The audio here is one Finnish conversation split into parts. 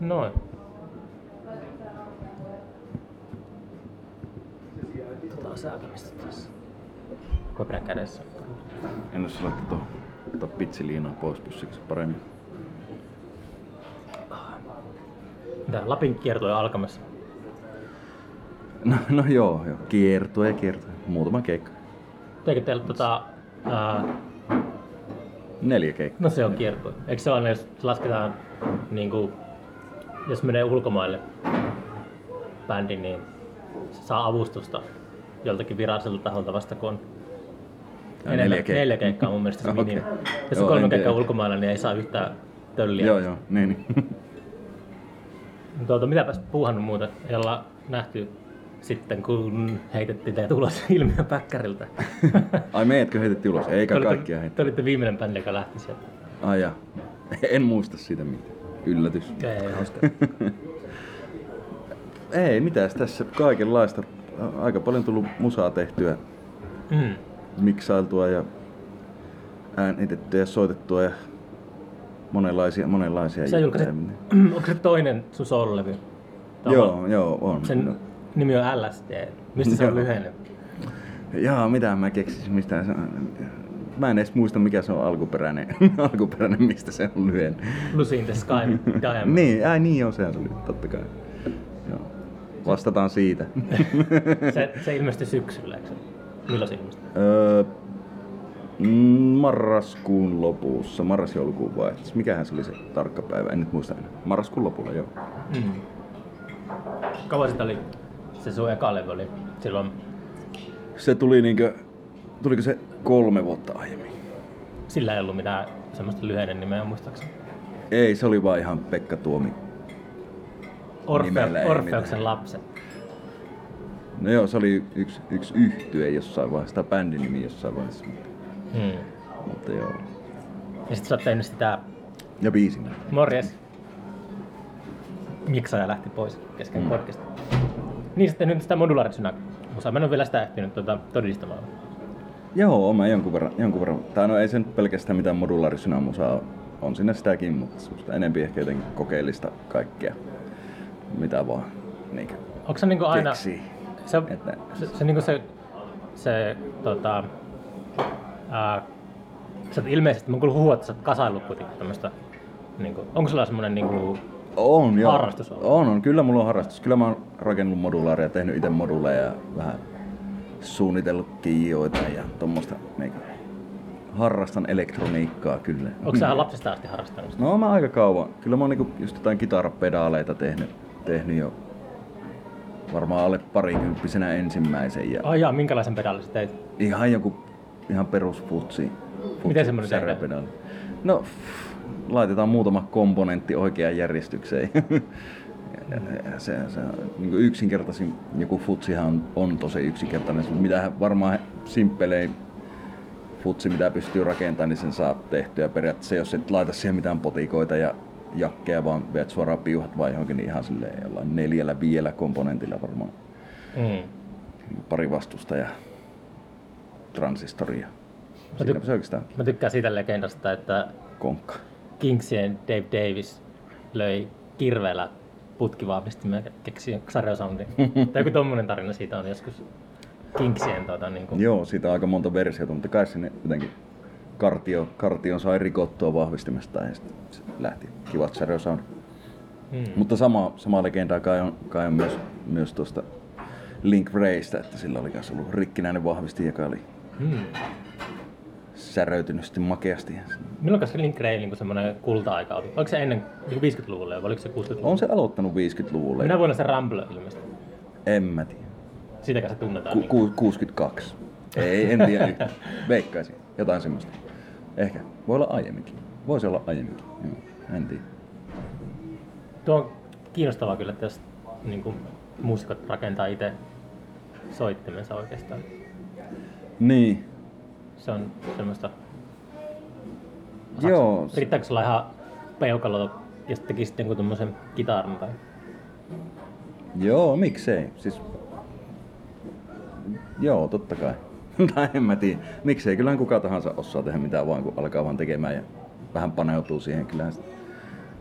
Noin. Otetaan säätämistä tässä. Koiran kädessä. En jos laittaa tuohon ottaa pitsiliinaa pois, se paremmin? Mitä Lapin kierto on alkamassa. No, no joo, joo. Kiertue ja kiertue. Muutama keikka. Eikö teillä tota... Ää, Neljä keikkaa. no se on kierto. Eikö se ole, jos lasketaan niinku, jos menee ulkomaille bändi, niin se saa avustusta joltakin viralliselta taholta vasta kun on enemmän- neljä keikkaa. neljä keikkaa mun mielestä se Okei. minimi. Jos on kolme keikkaa ulkomailla, niin ei saa yhtään tölliä. Joo, joo, niin, niin. Tuota, mitäpäs puuhannut muuta? Ei olla nähty sitten, kun heitettiin teidät ulos ilmiön päkkäriltä. Ai meetkö heitettiin ulos? Eikä Te kaikkia Te heitetty. olitte viimeinen bändi, joka lähti sieltä. Ai ja. En muista siitä mitään. Yllätys. Ei, hauska. Ei mitäs tässä kaikenlaista. Aika paljon tullut musaa tehtyä, Mm. miksailtua ja äänitettyä ja soitettua ja monenlaisia, monenlaisia Sä julkaisit, onko se toinen sun soololevy? Joo, joo, on. Sen nimi on LSD. Mistä se on Joo. lyhenne? Jaa, mitä mä keksisin, mistä se on. Mä en edes muista, mikä se on alkuperäinen, alkuperäinen mistä se on lyhyen. Lucy in the Sky Diamond. Niin, ai niin, joo, sehän se oli, totta kai. Joo. Vastataan siitä. Se, se ilmestyi syksyllä, eikö se? Milloin se ilmestyi? Öö, mm, marraskuun lopussa, marras-joulukuun vaihteessa. Mikähän se oli se tarkka päivä, en nyt muista enää. Marraskuun lopulla, joo. Mm. Kauan sitä oli se sun eka levy oli silloin, Se tuli niinkö, tuliko se kolme vuotta aiemmin? sillä ei ollut mitään semmoista lyhenne nimeä muistaakseni. Ei, se oli vaan ihan Pekka Tuomi. Ei Orfeuksen lapset. No joo, se oli yksi, yksi yhtye jossain vaiheessa, tai bändin nimi jossain vaiheessa. Mutta, Mm. mutta joo. Ja sit sä oot tehnyt sitä Ja biisin. Morjes. Miksaja lähti pois kesken Mm. mm. podcastin. Niin sitten nyt sitä modulaarisena musaa. Mä en ole vielä sitä ehtinyt tuota, todistamaan. Joo, mä jonkun verran, jonkun verran. Tai no ei se nyt pelkästään mitään modulaarisynämusaa ole. On siinä sitäkin, mutta semmoista enempi ehkä jotenkin kokeellista kaikkea. Mitä vaan niinkö Onko se niinku aina... keksii. Se, Että- se, se, niinku se, se tota, ää, sä ilmeisesti, mä oon kuullut huhua, että sä oot kasaillut kuitenkin tämmöstä, niinku, onko sulla semmonen niinku, On, joo. Harrastus on. On, on. Kyllä mulla on harrastus. Kyllä mä oon rakennut modulaaria, tehnyt itse moduleja ja vähän suunnitellut kioita ja tommosta niinkö. Harrastan elektroniikkaa kyllä. onko sä lapsesta asti harrastanut sitä? No mä aika kauan. Kyllä mä oon niinku just jotain kitarapedaaleita tehnyt, tehnyt jo varmaan alle parikymppisenä ensimmäisen ja Ai jaa, minkälaisen pedaalin sä teit? ihan joku ihan perus futsi. Miten semmonen tehdään? No, laitetaan muutama komponentti oikeaan järjestykseen. Se, se on niin kuin yksinkertaisin, joku futsihan on, on tosi yksinkertainen. Se, Mitä varmaan simppelein futsi, mitä pystyy rakentamaan, niin sen saa tehtyä. Periaatteessa jos et laita siihen mitään potikoita ja jakkeja, vaan veet suoraan piuhat vai johonkin, niin ihan silleen jollain neljällä viellä komponentilla varmaan Mm. pari vastusta ja transistoria. ty- Siinä se oikeastaan Mä tykkään siitä legendasta, että konkka. Kingsien Dave Davis löi kirveellä putkivahvistimia ja keksi Xareo-soundin. tai joku tommonen tarina siitä on joskus Kingsien tota, niin kuin, Joo, siitä on aika monta versiota, mutta kai sinne jotenkin kartio, kartion sai rikottua vahvistimesta ja sitten lähti kivat stereo sound. mm. Mutta sama, sama legendaa kai on, kai on myös, myös tuosta Link Raystä, että sillä oli myös ollut rikkinäinen vahvistin, joka oli Mm. Säröytynyt sitten makeasti. Milloin se Link Ray niin semmoinen kulta-aika oli? Oliko se ennen niin 50-luvulla vai oliko se 60-luvulla? On se aloittanut 50-luvulla. Minä vuonna se Rumble ilmestyi. En mä tiedä. Sitäkään se tunnetaan. Ku, niin. ku, 62. Ei, en tiedä yhtään. Veikkaisin. Jotain semmoista. Ehkä. Voi olla aiemminkin. Voisi olla aiemminkin. Joo. En tiedä. Tuo on kiinnostavaa kyllä, että jos niin kuin, muusikot rakentaa itse soittimensa oikeastaan. Niin. Se on semmoista... Joo. Riittääkö sulla ihan peukalo, jos tekisit jonkun tommosen kitaran tai... Joo, miksei. Siis... Joo, totta kai. tai en mä tiedä. Miksei. Kyllähän kuka tahansa osaa tehdä mitään vaan, kun alkaa vaan tekemään ja vähän paneutuu siihen. Kyllähän sit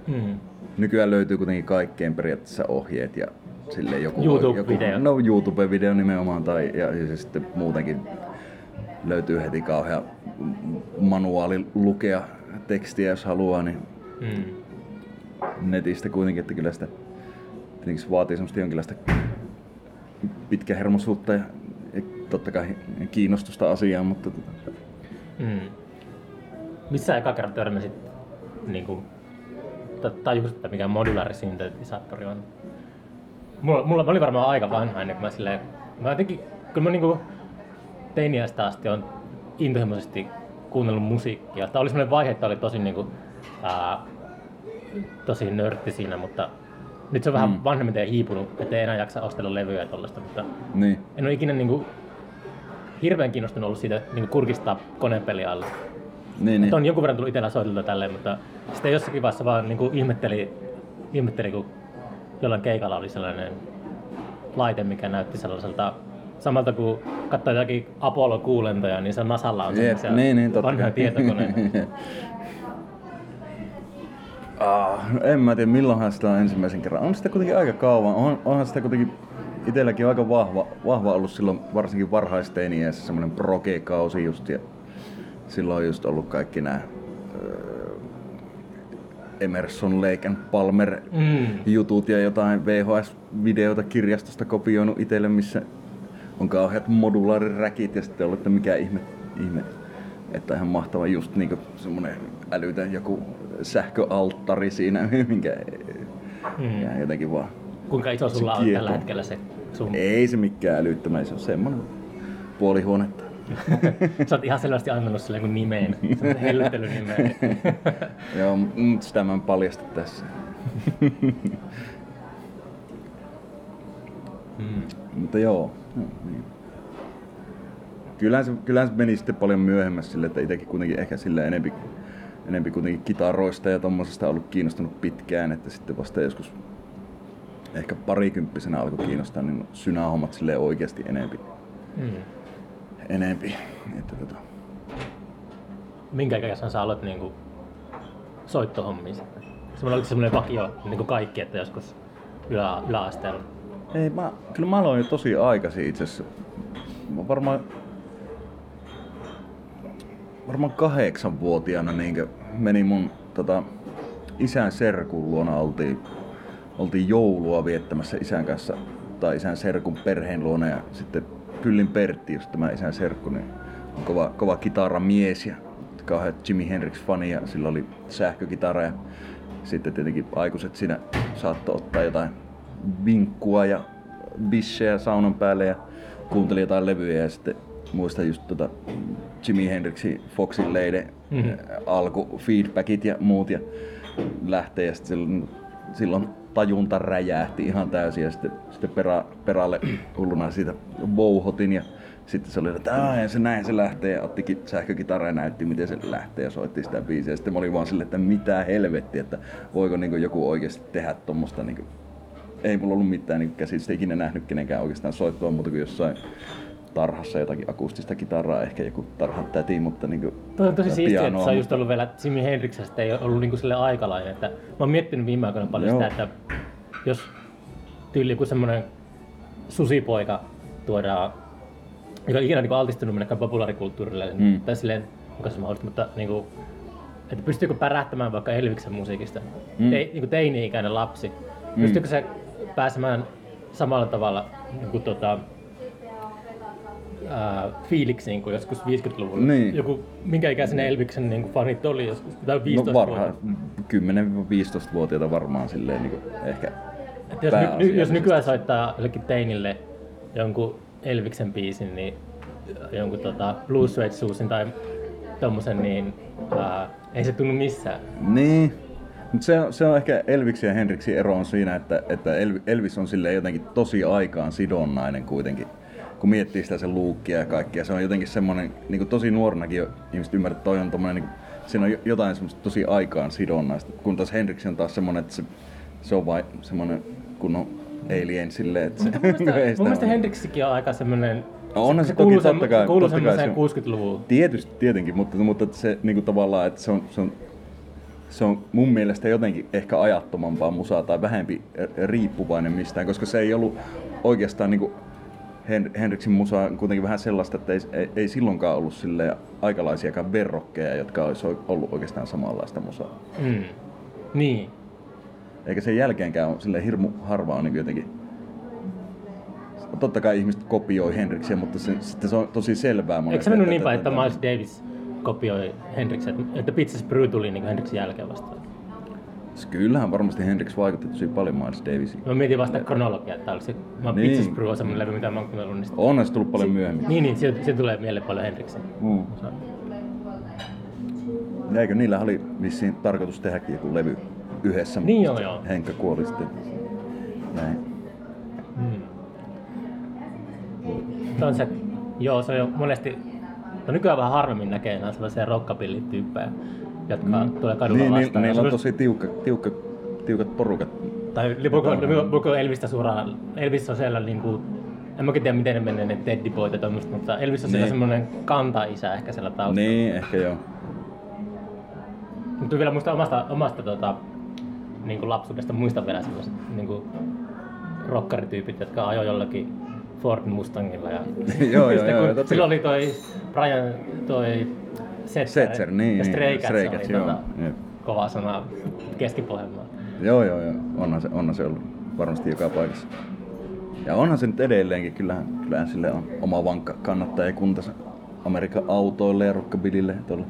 Mm. Nykyään löytyy kuitenkin kaikkeen periaatteessa ohjeet ja sille joku... YouTube-video. Joku, no YouTube-video nimenomaan tai ja, ja sitten muutenkin löytyy heti kauhea manuaali lukea tekstiä jos haluaa, niin Mm. netistä kuitenkin, että kyllä sitä tietenkin se vaatii semmoista jonkinlaista pitkähermoisuutta ja, ja totta kai kiinnostusta asiaan, mutta tota, Mm. Missä eka kerran törmäsit niinku, tai tajusit, että mikä modulaarisyntetisaattori on? Mulla, mulla mä olin varmaan aika vanha ennen kuin mä silleen, mä jotenkin, kyllä mä niinku teiniästä asti on intohimoisesti kuunnellut musiikkia. Tämä oli semmoinen vaihe, että oli tosi niinku, ää, tosi nörtti siinä, mutta nyt se on vähän Mm. mm. vanhemmiten hiipunut, ettei enää jaksa ostella levyjä ja tollaista, mutta niin. en ole ikinä niinku hirveän kiinnostunut ollut siitä niinku kurkistaa konepeliä alle. Niin, niin. On jonkun verran tullut itsellä soiteltua tälleen, mutta sitten jossakin vaiheessa vaan niin kuin ihmetteli, ihmetteli, kun jollain keikalla oli sellainen laite, mikä näytti sellaiselta samalta kuin katsoo jotakin Apollo-kuulentoja, niin se Nasalla on Jep, niin, niin, totta vanhoja tietokoneita. Ah, en mä tiedä milloinhan sitä on ensimmäisen kerran. On sitä kuitenkin aika kauan. On, onhan sitä kuitenkin itselläkin aika vahva, vahva ollut silloin varsinkin varhaisteiniässä semmoinen proge-kausi just ja silloin on just ollut kaikki nämä Emerson, Lake and Palmer Mm. jutut ja jotain VHS-videoita kirjastosta kopioinut itselle, missä on kauheat modulaariräkit ja sitten ollut, että mikä ihme, ihme että ihan mahtava just niinku semmonen älytön joku sähköalttari siinä, minkä Mm. ja jotenkin vaan. Kuinka iso sulla on tällä hetkellä se sun... Ei se mikään älyttömän, se on semmonen puoli huonetta. Sä oot ihan selvästi antanut sille jonkun nimeen, semmoisen hellyttelynimeen. Joo, mutta sitä mä en paljasta tässä. mm. Mutta joo. Niin. Kyllähän se, kyllähän se meni sitten paljon myöhemmässä sille, että itsekin kuitenkin ehkä sille enempi, enempi kuitenkin kitaroista ja tommosesta ollut kiinnostunut pitkään, että sitten vasta joskus ehkä parikymppisenä alkoi kiinnostaa niin synähommat sille oikeasti enempi. Mm. enempi. Että tota, Minkä ikäisenä sä aloit niinku soittohommiin sitten? Semmoinen oliko semmoinen vakio niin kuin kaikki, että joskus ylä, yläasteella? Ei, mä, kyllä mä aloin jo tosi aikaisin itse asiassa. Mä varmaan, varmaan kahdeksanvuotiaana niin meni mun tota, isän serkun luona oltiin, oltiin joulua viettämässä isän kanssa tai isän serkun perheen luona ja sitten Kyllin Pertti, just tämä isän serkku, niin on kova, kova kitaramies ja kauhean Jimi Hendrix fani ja sillä oli sähkökitara ja sitten tietenkin aikuiset siinä saattoi ottaa jotain vinkkua ja bissejä saunan päälle ja kuunteli jotain levyjä ja sitten muistan just tota Jimi Hendrixin Foxin Lady Mhm. alku feedbackit ja muut ja lähtee ja sitten silloin, silloin tajunta räjähti ihan täysin ja sitten, sitten perä, perälle hulluna siitä vouhotin ja sitten se oli, että ja se näin se lähtee ja otti ki- sähkökitaraa ja näytti miten se lähtee ja soitti sitä biisiä. Ja sitten mä olin vaan silleen, että mitä helvettiä, että voiko niin joku oikeasti tehdä tuommoista. Niin ei mulla ollut mitään niin käsitystä ikinä nähnyt kenenkään oikeastaan soittoa muuta kuin jossain tarhassa jotakin akustista kitaraa, ehkä joku tarhan täti, mutta niin kuin, Toi on tosi siistiä, että se on just ollut vielä Jimi Hendrixistä ei ollut niinku sille aikalainen. Että mä oon miettinyt viime aikoina paljon Joo. sitä, että jos tyyli joku semmonen susipoika tuodaan, joka on ikinä niinku altistunut minnekään populaarikulttuurille, Mm. mm. tai silleen, onko se mahdollista, mutta niinku, että pystyykö pärähtämään vaikka Elviksen musiikista? Mm. Mm. Te, niinku teini-ikäinen lapsi. Pystyykö se pääsemään samalla tavalla niinku tota, ää, fiiliksiin kuin joskus 50-luvulla. Niin. Joku, minkä ikäisen Elviksen niin fanit oli joskus, tai 15 no vuotta. 10-15-vuotiaita varmaan silleen niin kuin, ehkä Et jos, ny, jos nykyään soittaa jollekin teinille jonkun Elviksen biisin, niin jonkun tota, Blue Suede Shoesin tai tommosen, niin ää, ei se tunnu missään. Niin. Mut se, on- se on ehkä Elviksen ja Henriksin ero on siinä, että, että El- Elvis on sille jotenkin tosi aikaan sidonnainen kuitenkin. Kun miettii sitä sen luukkia ja kaikkea, se on jotenkin semmoinen, niin kuin tosi nuorenakin jo ihmiset ymmärtää, että toi on tommonen, niin kuin, siinä on jo- jotain semmoista tosi aikaan sidonnaista. Kun taas Henriksen on taas semmoinen, että se, se on vain semmoinen kunnon alien silleen, että se Mun mielestä, ei mun mielestä Hendriksikin on aika semmonen... No onhan se, kuuluu toki, totta kai, se kuuluu totta kai semmoiseen se- 60-luvun. Tietysti, tietenkin, mutta, mutta se niinku tavallaan, että se on, se on se on mun mielestä jotenkin ehkä ajattomampaa musaa tai vähempi riippuvainen mistään, koska se ei ollut oikeastaan niin Hen- Henriksin musa on kuitenkin vähän sellaista, että ei, ei, ei silloinkaan ollut sille aikalaisiakaan verrokkeja, jotka olisi ollut oikeastaan samanlaista musaa. Mm. Niin. Eikä sen jälkeenkään ole sille hirmu harva on niin jotenkin totta kai ihmiset kopioi Henriksia, mutta se, sitten se on tosi selvää Eikö se mennyt niin päin, että Miles Davis kopioi Henriksen, että Pizzas Brew tuli niin Henriksen jälkeen vasta? Kyllähän varmasti Hendrix vaikutti tosi paljon Miles Davisiin. Mä mietin vasta kronologia, että oli se mä niin. Pizzas Brew on semmoinen levy, mitä mä oon kuunnellut. Niin on se tullut paljon myöhemmin. Niin, niin, se, se tulee mieleen paljon Henriksen. Mm. Ja eikö niillä oli vissiin tarkoitus tehdäkin joku levy yhdessä, niin joo, joo. Henkka kuoli sitten. Näin. On se, joo, se on jo monesti, no nykyään vähän harvemmin näkee enää sellaisia rockabilly-tyyppejä, jotka mm. tulee kadulla niin, vastaan. Niillä on tosi tiukka, tiukka, tiukat porukat. Tai puhuko Elvistä suoraan, Elvis on siellä niin kuin, en mä tiedä miten ne menee ne Teddy Boyt ja tommoista, mutta Elvis on niin. semmoinen kanta-isä ehkä siellä taustalla. Niin, ehkä joo. Mutta vielä muista omasta, omasta tota, niin kuin lapsuudesta muista vielä sellaiset niin kuin rockarityypit, jotka ajoi jollakin Ford Mustangilla. Ja joo, joo, joo, kun silloin oli toi Brian, toi Setzer, Setzer niin, ja Stray niin, Cats oli joo, tota, kova sana keski Joo, joo, joo. Onhan se, onhan se ollut varmasti joka paikassa. Ja onhan se nyt edelleenkin, kyllähän, kyllähän sille on oma vankka kannattajakuntansa Amerikan autoille ja rockabilille. Tuolla.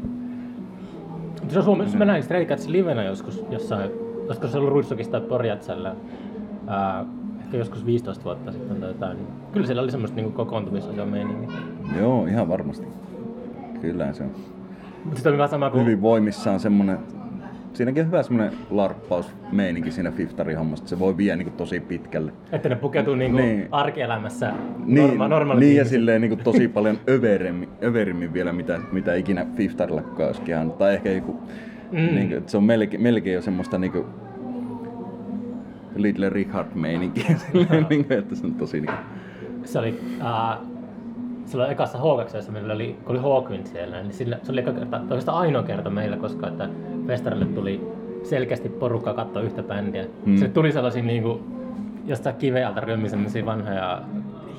Se on Suomessa, mä näin Stray Cats livenä joskus jossain, koska se ollut Ruissokissa tai Porjatsalla ehkä joskus 15 vuotta sitten tai jotain, niin kyllä siellä oli semmoista niin kokoontumisosa meininki. Joo, ihan varmasti. Kyllä se on. Mutta sitten on vähän sama kuin... Hyvin voimissaan semmonen, siinäkin on hyvä semmoinen larppaus meininki siinä Fiftari-hommasta, se voi vie niin tosi pitkälle. Että ne pukeutuu niin niin. arkielämässä niin, norma- normaali Niin ja silleen niin tosi paljon överimmin, överimmin vielä, mitä, mitä ikinä Fiftarilla kukaan Tai ehkä joku, mm. niin kuin, että se on melkein, melkein jo semmoista niin kuin, Little Richard meininki. niin kuin, että se on tosi niin kuin... Se oli, uh, silloin ekassa H2, meillä oli, kun oli Hawkwind siellä, niin sillä, se oli eka kerta, oikeastaan ainoa kerta meillä, koska että festarille tuli selkeästi porukka katsoa yhtä bändiä. Hmm. Se tuli sellaisia niin kuin, jostain kiveältä ryömi sellaisia vanhoja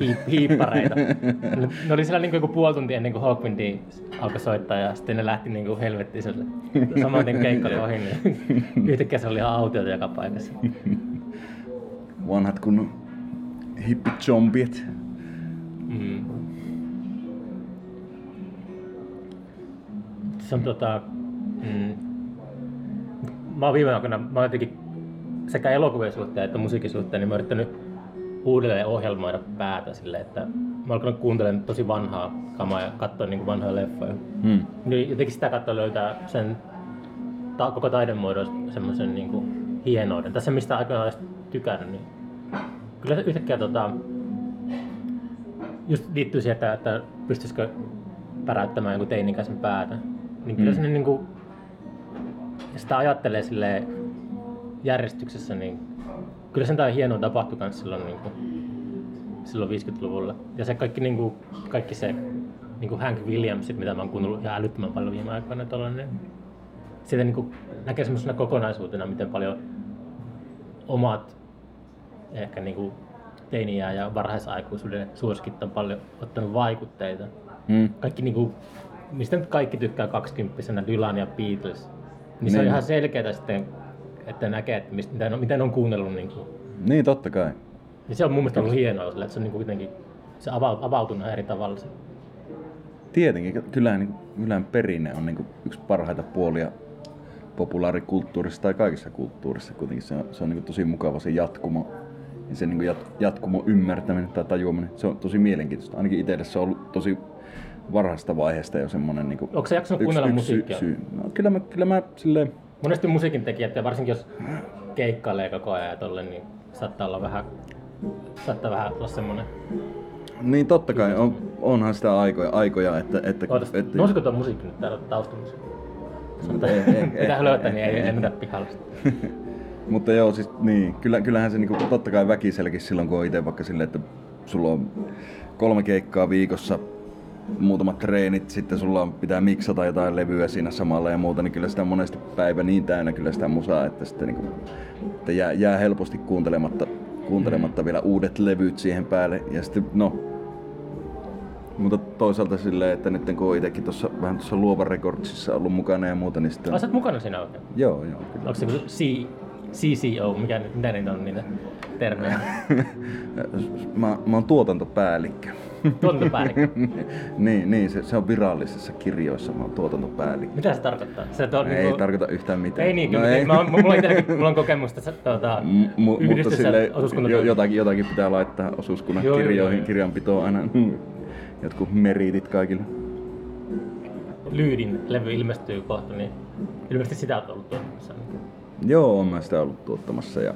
hiip, hiippareita. ne, ne oli siellä niin kuin joku puoli tuntia ennen kuin Hawkwindi alkoi soittaa ja sitten ne lähti niin kuin helvettiselle. Samaten keikka oli ohi, niin yhtäkkiä se oli ihan autioita joka paikassa vanhat kun hippijompiet. Mm. Se on tota... Mm, mä oon viime aikoina, mä oon jotenkin sekä elokuvien suhteen että musiikin suhteen, niin mä oon yrittänyt uudelleen ohjelmoida päätä silleen, että mä oon alkanut kuuntelemaan tosi vanhaa kamaa ja katsoa niin vanhoja leffoja. Mm. Niin jotenkin sitä kautta löytää sen ta- koko taidemuodon semmoisen niin hienouden. Tässä mistä aikoinaan olisi tykännyt, niin kyllä se yhtäkkiä tota, just liittyy siihen, että, että pystyisikö päräyttämään jonkun teinikäisen päätä. Niin kyllä mm. sinne niin kuin, ja sitä ajattelee sille järjestyksessä, niin kyllä sen tämä hienoa tapahtui myös silloin, niin kuin, silloin 50-luvulla. Ja se kaikki, niin kuin, kaikki se niin kuin Hank Williams, mitä mä oon kuunnellut ihan älyttömän paljon viime aikoina, tollainen, sitä niin kuin, näkee semmoisena kokonaisuutena, miten paljon omat ehkä niin kuin teiniä ja varhaisaikuisuuden suosikit on paljon ottanut vaikutteita. Mm. Kaikki niin kuin, mistä nyt kaikki tykkää 20 Dylan ja Beatles. Niin, niin. se on niin. ihan selkeää sitten, että näkee, että mistä, miten, on, miten on kuunnellut. Niin, kuin. niin totta kai. Niin se on mun mielestä ollut hienoa, että se on niin kuin jotenkin se avautunut eri tavalla. Tietenkin, kyllähän, niin, kyllähän perinne on niin kuin yksi parhaita puolia populaarikulttuurissa tai kaikissa kulttuurissa. Kuitenkin se on, se on niin tosi mukava se jatkumo ja se niin jat, jatkumo ymmärtäminen tai tajuaminen. Se on tosi mielenkiintoista. Ainakin itselle se on ollut tosi varhaista vaiheesta jo semmoinen... Niin Onko se jaksanut kuunnella musiikkia? Sy- no, kyllä mä, kyllä mä silleen... Monesti musiikin tekijät, ja varsinkin jos keikkailee koko ajan ja tolle, niin saattaa olla vähän, saattaa vähän olla semmoinen... Niin totta kai, on, onhan sitä aikoja, aikoja että... että, Ootas, että nousiko tuo musiikki nyt täällä taustalla? Pitää löytää, niin ei, ei mennä pihalle. Mutta joo, siis niin, kyllä, kyllähän se niinku, totta kai väkiselläkin silloin, kun on itse vaikka silleen, että sulla on kolme keikkaa viikossa muutamat treenit, sitten sulla on, pitää miksata jotain levyä siinä samalla ja muuta, niin kyllä sitä on monesti päivä niin täynnä kyllä sitä musaa, että sitten niin kuin, että jää, jää helposti kuuntelematta, kuuntelematta vielä uudet levyt siihen päälle. Ja sitten, no, mutta toisaalta silleen, että nyt kun itsekin tuossa vähän tuossa Luova Recordsissa ollut mukana ja muuta, niin sitten... Oot mukana siinä oikein? Joo, joo, kyllä. Onko se C, CCO, mikä, mitä niitä on niitä termejä? mä, mä oon tuotantopäällikkö. Tuotantopäällikkö. niin, niin se, se, on virallisissa kirjoissa, mä oon tuotantopäällikkö. Mitä se tarkoittaa? Se on ei niinku... tarkoita yhtään mitään. Ei niin, no ei. Mä, mulla, on mulla on kokemusta tuota, M- mutta sille jotakin, jotakin pitää laittaa osuuskunnan joo, kirjoihin, joo, joo. kirjanpitoon aina jotkut meriitit kaikille. Lyydin levy ilmestyy kohta, niin ilmeisesti sitä olet ollut tuottamassa. Joo, olen mä sitä ollut tuottamassa ja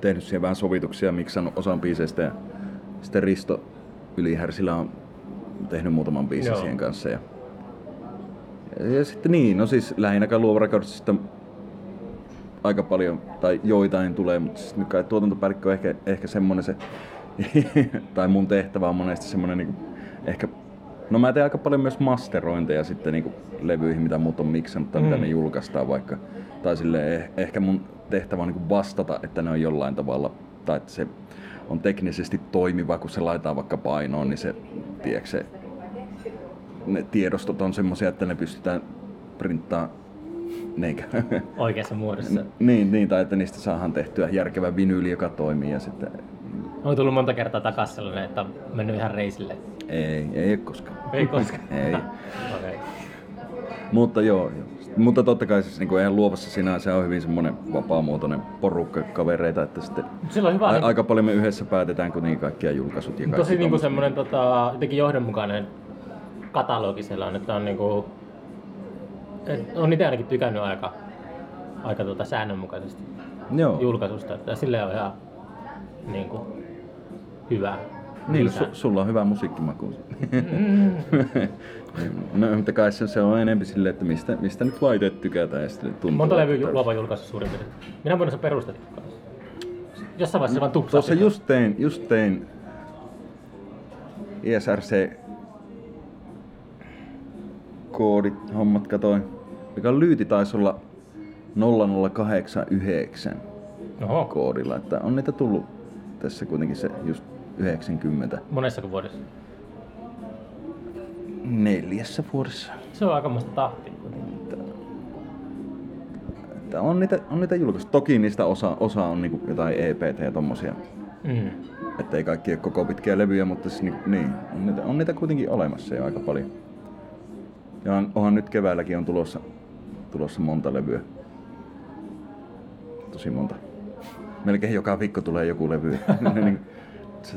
tehnyt siihen vähän sovituksia, miksannut osan biiseistä ja sitten Risto Ylihärsillä on tehnyt muutaman biisin Joo. siihen kanssa. Ja, ja, ja, sitten niin, no siis lähinnä Luova Recordsista aika paljon, tai joitain tulee, mutta siis nyt kai tuotantopäällikkö on ehkä, ehkä semmonen se, tai mun tehtävä on monesti semmonen niin ehkä No mä teen aika paljon myös masterointeja sitten niinku levyihin, mitä muut on miksannut tai mm. mitä ne julkaistaan vaikka. Tai sille eh, ehkä mun tehtävä on niinku vastata, että ne on jollain tavalla, tai että se on teknisesti toimiva, kun se laitetaan vaikka painoon, niin se, tiedätkö, se ne tiedostot on semmoisia, että ne pystytään printtaa Neikö? Oikeassa muodossa. niin, niin, tai että niistä saadaan tehtyä järkevä vinyyli, joka toimii ja sitten... On tullut monta kertaa takaisin sellainen, että on mennyt ihan reisille. Ei, ei ole koskaan. Ei koskaan? ei. okay. Mutta joo, joo. Mutta totta kai siis niin eihän luovassa sinä se on hyvin semmoinen vapaamuotoinen porukka kavereita, että sitten Sillä on hyvä, a- niin... aika paljon me yhdessä päätetään kuitenkin kaikkia julkaisut ja Tosi niin semmoinen tota, jotenkin johdonmukainen katalogi siellä on, että on niin kuin, et on itse ainakin tykännyt aika, aika tuota säännönmukaisesti Joo. julkaisusta, että sille on ihan niin kuin, hyvä. Niin, su- sulla on hyvä musiikkimaku. Mm. no, mutta kai se, se on enemmän silleen, että mistä, mistä nyt laitteet tykätään ja sitten tuntuu. Monta levyä luova julkaisu suurin piirtein. Minä vuonna sä perustat? Jossain vaiheessa vaan tupsaa. Tuossa just tein, just tein ISRC koodit, hommat katoin. Mikä lyyti taisi olla 0089 Oho. koodilla. Että on niitä tullut tässä kuitenkin se just 90. Monessa vuodessa? Neljässä vuodessa. Se on aika tahti. Että, on, niitä, on niitä julkaistu. Toki niistä osa, osa on niinku jotain EPT ja tommosia. Mm. Että ei kaikki ole koko pitkiä levyjä, mutta siis niin, niin on, niitä, on niitä kuitenkin olemassa jo aika paljon. Ja on, onhan nyt keväälläkin on tulossa, tulossa monta levyä. Tosi monta. Melkein joka viikko tulee joku levy. Niin se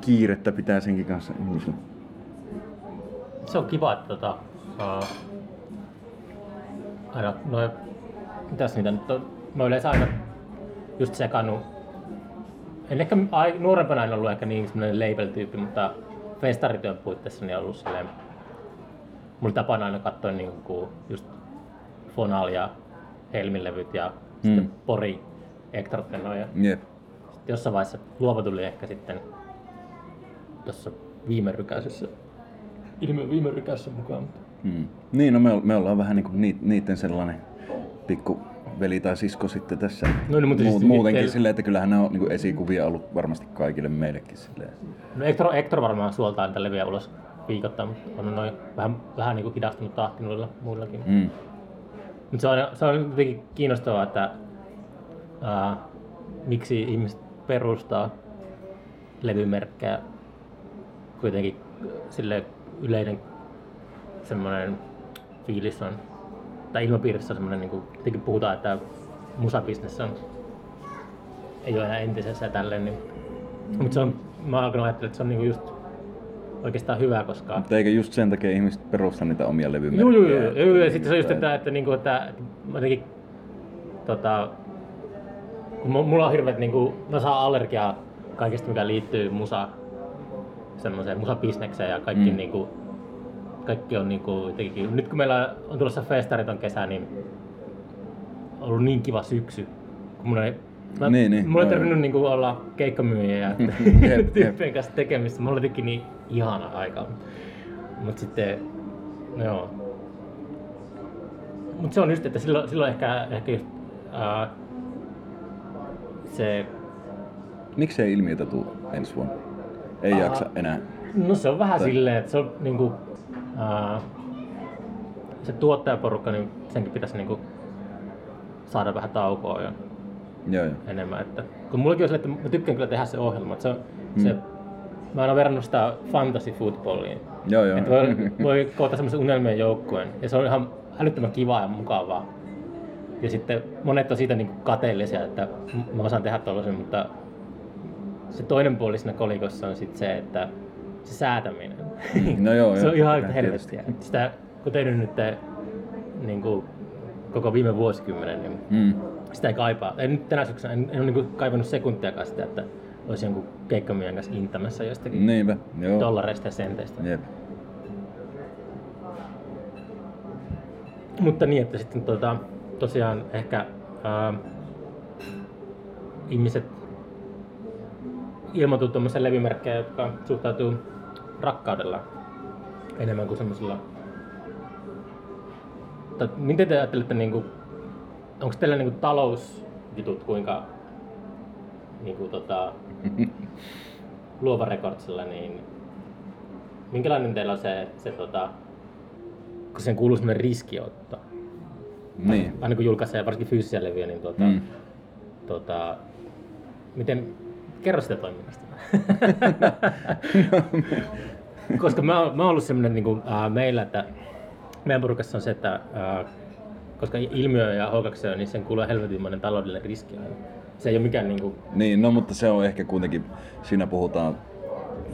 kiirettä pitää senkin kanssa. Se on kiva, että tota, aina noin, mitäs niitä nyt on, mä yleensä aina just sekannut, en ehkä ai, nuorempana en ollut ehkä niin semmoinen label-tyyppi, mutta festarityön puitteissa niin on ollut silleen, mulla tapana aina katsoa niin kuin just Fonal ja Helmin levyt ja mm. sitten Pori Ektartenoja. Yep. Sitten jossain vaiheessa luova tuli ehkä sitten tuossa viime rykäisessä, ilme viime rykäisessä mukaan. Mm. Niin, no me, me ollaan vähän niin kuin niiden sellainen pikku veli tai sisko sitten tässä. No, niin, mutta Mu- siis muutenkin teille... silleen, että kyllähän ne on niin esikuvia ollut varmasti kaikille meillekin. Silleen. No Ektor, Ektor varmaan suoltaa niitä leviä ulos viikoittain, mutta on noin vähän, vähän niin kuin hidastunut tahti noilla muillakin. Mm. Mutta se on, se on jotenkin kiinnostavaa, että ää, miksi ihmiset perustaa levymerkkejä kuitenkin sille yleinen semmoinen fiilis on, tai ilmapiirissä on semmoinen, niin kuin, puhutaan, että musabisnes on, ei ole enää entisessä ja tälleen, niin, mutta se on, mä alkanut ajattelemaan, että se on niin just oikeastaan hyvä, koska... Mutta eikö just sen takia ihmiset perusta niitä omia levymerkkejä? Joo, joo, joo. joo, ja sitten se on just, että, että, että, että, että jotenkin, tota, kun mulla on hirveät, niin kuin, mä saan allergiaa kaikesta, mikä liittyy musa, semmoiseen musabisnekseen ja kaikki, mm. niin kuin, kaikki on niin kuin, jotenkin, nyt kun meillä on tulossa festarit on kesä, niin on ollut niin kiva syksy. Kun mun ei, mä, niin, niin, mulla ei tarvinnut niin kuin, olla keikkamyyjiä ja tyyppien kanssa tekemistä. Mulla oli niin ihana aika. Mut sitten, no joo. Mut se on just, että silloin, silloin ehkä, ehkä just, ää, se, Miksi ei ilmiötä tule ensi vuonna? Ei Aa. jaksa enää. no se on vähän Tai- silleen, että se on niinku, ää, se tuottajaporukka, niin senkin pitäisi niinku saada vähän taukoa ja Joo, joo. enemmän. Että, kun mullakin on sille, että mä tykkään kyllä tehdä se ohjelma. Että se, on, Mm. se, mä oon verrannut sitä fantasy footballiin. Joo, joo. Että voi, voi koota semmoisen unelmien joukkueen. Ja se on ihan älyttömän kivaa ja mukavaa. Ja sitten monet on siitä niin kateellisia, että mä osaan tehdä tuollaisen, mutta se toinen puoli siinä kolikossa on sitten se, että se säätäminen. Mm, no joo, se joo, on ihan kyllä, helvettiä. Sitä, kun tehnyt nyt niin kuin, koko viime vuosikymmenen, niin Mm. sitä ei kaipaa. En nyt tänä syksynä, en, en ole niin kaivannut sekuntiakaan sitä, että olisi jonkun keikkamien kanssa intämässä jostakin Niinpä, joo. dollareista ja senteistä. Jep. Mutta niin, että sitten tota, tosiaan ehkä ää, ihmiset ilmoituu tuommoisia levymerkkejä, jotka suhtautuu rakkaudella enemmän kuin semmoisella... Tai miten te ajattelette, niin kuin, onko teillä niin kuin talousjutut kuinka niin kuin, tota, luova rekordsilla, niin minkälainen teillä on se, se tota, kun sen kuuluu semmoinen riskiotto. Niin. Aina kun julkaisee varsinkin fyysisiä levyjä, niin tuota, Mm. mm. tuota, miten, kerro sitä toiminnasta. Koska mä, oon- mä oon ollut semmoinen niin kuin, äh, meillä, että meidän porukassa on se, että äh, koska ilmiö ja H2O, niin sen kuuluu helvetinmoinen taloudellinen riski aina. Se ei ole mikään niin kuin, Niin, no mutta se on ehkä kuitenkin, siinä puhutaan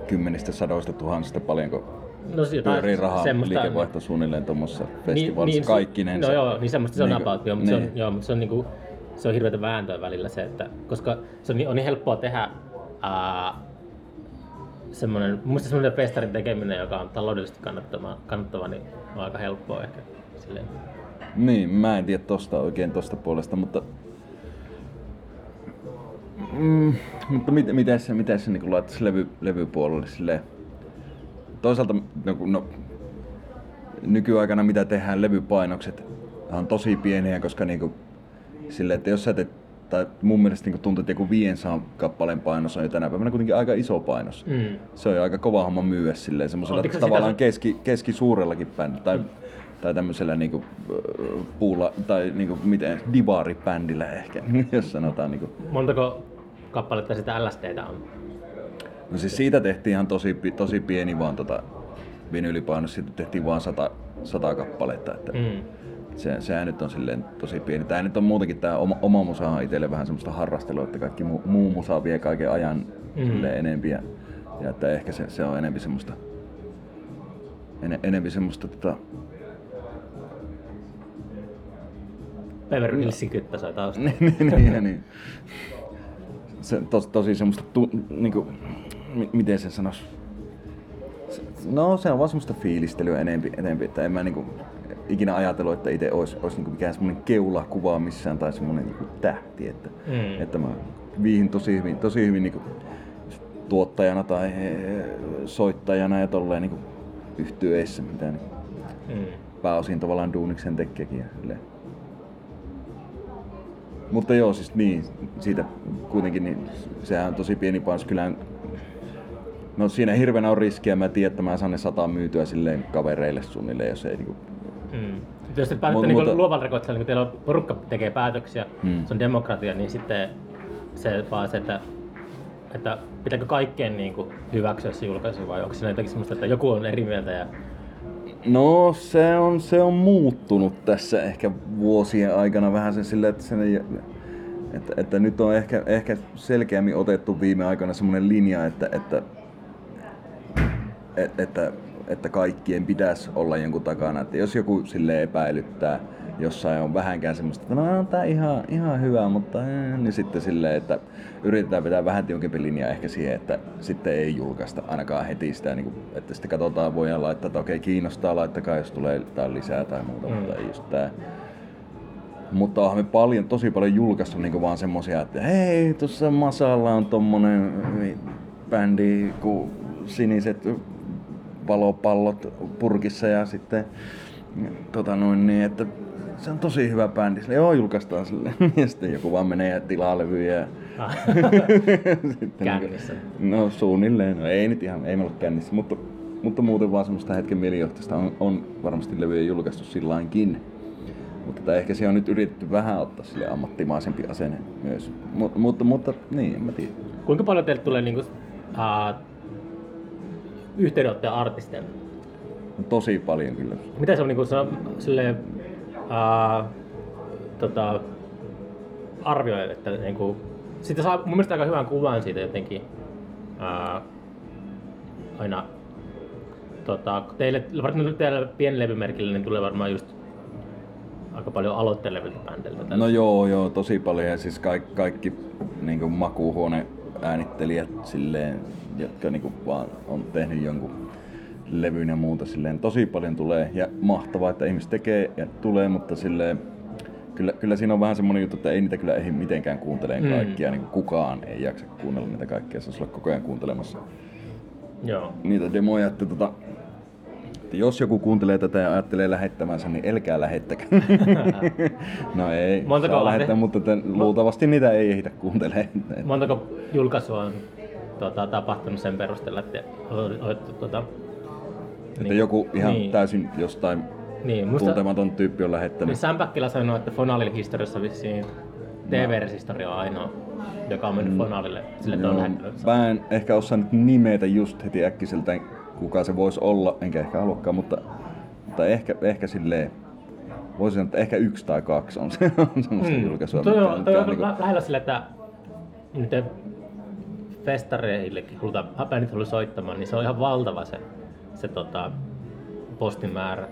kymmenistä sadoista tuhansista paljonko no pyörii rahaa liikevaihto suunnilleen tuommoissa festivaalissa niin, kaikkinensa. No joo, niin semmoista se on Niinku, about, joo, mutta, se on, niin. joo, mutta se on, niinku, se on hirveätä vääntöä välillä se, että, koska se on niin, on niin helppoa tehdä ää, semmoinen, mun mielestä semmoinen festarin tekeminen, joka on taloudellisesti kannattava, kannattava niin on aika helppoa ehkä. Silleen. Niin, mä en tiedä tosta oikein tosta puolesta, mutta... Mm, mutta mit, miten se, miten se niin laittaisi levy, levypuolelle silleen? Toisaalta no, no, nykyaikana mitä tehdään, levypainokset on tosi pieniä, koska niinku, silleen, että jos sä teet, tai mun mielestä niinku tuntuu, että joku 500 kappaleen painos on jo tänä päivänä kuitenkin aika iso painos. Mm. Se on jo aika kova homma myyä silleen semmoisella tavallaan sitä- keski, keskisuurellakin bändillä tai, tai tämmöisellä niinku ö, puulla tai niinku miten divaaribändillä ehkä, jos sanotaan niinku. Montako kappaletta sitä LSDtä on? No siis siitä tehtiin ihan tosi, tosi pieni vaan tota vinylipainos, siitä tehtiin vaan sata, sata kappaletta, että Mm. Se, sehän nyt on silleen tosi pieni. Tää nyt on muutenkin tää oma, oma musa on itselle vähän semmoista harrastelua, että kaikki muu, muu musa vie kaiken ajan Mm. enempi ja, ja, että ehkä se, se on enempi semmoista en, enempi semmoista tota, Beverly Hillsin kyttä soi taustalla. niin, niin, niin, niin. Se tos, tosi semmoista, tu, niinku, mi, miten sen sanois? Se- No se on vaan semmoista fiilistelyä enempi, enempi että en mä niinku ikinä ajatellut, että itse olisi, olisi niinku mikään semmoinen keulakuva missään tai semmoinen niinku tähti, että, Mm. että mä viihin tosi hyvin, tosi hyvin niinku tuottajana tai eh, soittajana ja tolleen niinku yhtyeissä, mitä niinku Mm. pääosin tavallaan duuniksen tekeekin. Mutta joo, siis niin, siitä kuitenkin, niin sehän on tosi pieni panos. Kyllähän, no siinä hirveänä on riskiä, mä tiedän, että mä saan ne sata myytyä silleen kavereille suunnilleen, jos ei niinku... Mm. Jos te päätätte niin mutta- luovan rekordsilla, niin kun teillä on porukka tekee päätöksiä, Mm. se on demokratia, niin sitten se vaan se, että, että pitääkö kaikkien niin kuin, hyväksyä se julkaisu vai onko siinä jotakin semmoista, että joku on eri mieltä ja No se on, se on muuttunut tässä ehkä vuosien aikana vähän sen silleen, että, sen että, että nyt on ehkä, ehkä selkeämmin otettu viime aikoina semmoinen linja, että, että, että, että, kaikkien pitäisi olla jonkun takana. Että jos joku sille epäilyttää, jossain on vähänkään semmoista, että no on tää ihan, ihan hyvä, mutta eh, niin sitten silleen, että yritetään vetää vähän tiukempi linja ehkä siihen, että sitten ei julkaista ainakaan heti sitä, niin kuin, että sitten katsotaan, voidaan laittaa, että okei kiinnostaa, laittakaa jos tulee jotain lisää tai muuta, Mm. mutta ei just tää. Mutta onhan me paljon, tosi paljon julkaistu niinku vaan semmosia, että hei, tuossa Masalla on tommonen bändi kuin Siniset valopallot purkissa ja sitten tota noin niin, että se on tosi hyvä bändi. Sille, joo, julkaistaan sille. Ja sitten joku vaan menee ja tilaa levyjä. Ja... Ah. sitten Kännissä. Niin, no suunnilleen. No, ei nyt ihan, ei me olla kännissä. Mutta, mutta muuten vaan semmoista hetken mielijohtaista on, on varmasti levyjä julkaistu sillainkin. Mutta ehkä se on nyt yritetty vähän ottaa sille ammattimaisempi asenne myös. Mut, mutta, mutta niin, en mä tiedä. Kuinka paljon teille tulee niinku, uh, yhteydenottoja artisteille? Tosi paljon kyllä. Mitä se on niinku, silleen, uh, tota, arvioi, että niinku, siitä saa mun mielestä aika hyvän kuvan siitä jotenkin uh, aina tota, teille, varsinkin nyt teillä pienlevymerkillä, niin tulee varmaan just aika paljon aloittelevilta bändeiltä. No joo, joo, tosi paljon. Ja siis kaikki, kaikki niin makuuhuone äänittelijät silleen, jotka niin kuin vaan on tehnyt jonkun levyn ja muuta silleen. Tosi paljon tulee ja mahtavaa, että ihmiset tekee ja tulee, mutta silleen, kyllä, kyllä siinä on vähän semmoinen juttu, että ei niitä kyllä ehdi mitenkään kuuntelemaan Mm. kaikkia. Niin kukaan ei jaksa kuunnella niitä kaikkia, se olisi olla koko ajan kuuntelemassa Joo. niitä demoja. Että tota, että jos joku kuuntelee tätä ja ajattelee lähettämänsä, niin älkää lähettäkää. no ei, Montako saa lähettää, mutta te, luultavasti niitä ei ehditä kuuntelemaan. Montako julkaisua on tota, tapahtunut sen perusteella, että olette tota, Että joku ihan niin, täysin jostain niin, musta, tuntematon tyyppi on niin lähettänyt. Sam Päkkilä sanoi, että Fonalin historiassa vissiin TV-resistori on ainoa, joka on mennyt Fonalille sille, on Mm. Joo, lähettänyt. mä en ehkä osaa nyt nimetä just heti äkkiseltä, kuka se voisi olla, enkä ehkä haluakaan, mutta, mutta ehkä, ehkä silleen, voisin sanoa, että ehkä yksi tai kaksi on se on semmoista Mm. julkaisua. Toi mitkä on, toi on niinku- lä- lähellä sille, että nyt festareillekin, kun bändit haluaa soittamaan, niin se on ihan valtava se, se tota, postimäärä.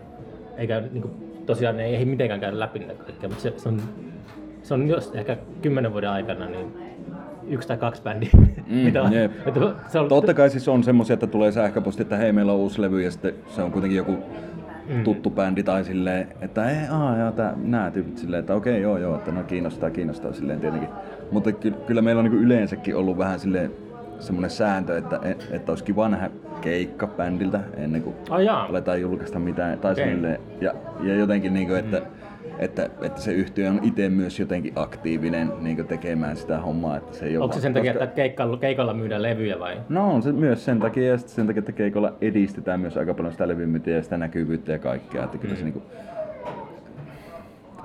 Eikä niinku, tosiaan ne ei ehdi mitenkään käydä läpi niitä kaikkea, mutta se, se on, se on jos ehkä kymmenen vuoden aikana niin yksi tai kaksi bändiä. Mm, mitä on, jep. että se on, Totta kai siis on semmoisia, että tulee sähköposti, että hei meillä on uusi levy ja sitten se on kuitenkin joku Mm. tuttu bändi tai silleen, että ei, aa, joo, tää, nää tyypit silleen, että okei, joo, joo, että no kiinnostaa, kiinnostaa silleen tietenkin. Mutta ky, kyllä meillä on niinku yleensäkin ollut vähän silleen semmoinen sääntö, että, että olisi kiva nähdä keikka bändiltä ennen kuin jaa. aletaan julkaista mitään. Tai Okei. silleen, ja, ja jotenkin, niinku, että, että, että, se yhtiö on itse myös jotenkin aktiivinen niinku tekemään sitä hommaa. Että se ei Onko se sen takia, koska- että keikalla, keikalla myydään levyjä vai? No on se myös sen takia ja sen takia, että keikolla edistetään myös aika paljon sitä levymyyntiä ja sitä näkyvyyttä ja kaikkea. Että kyllä se niinku,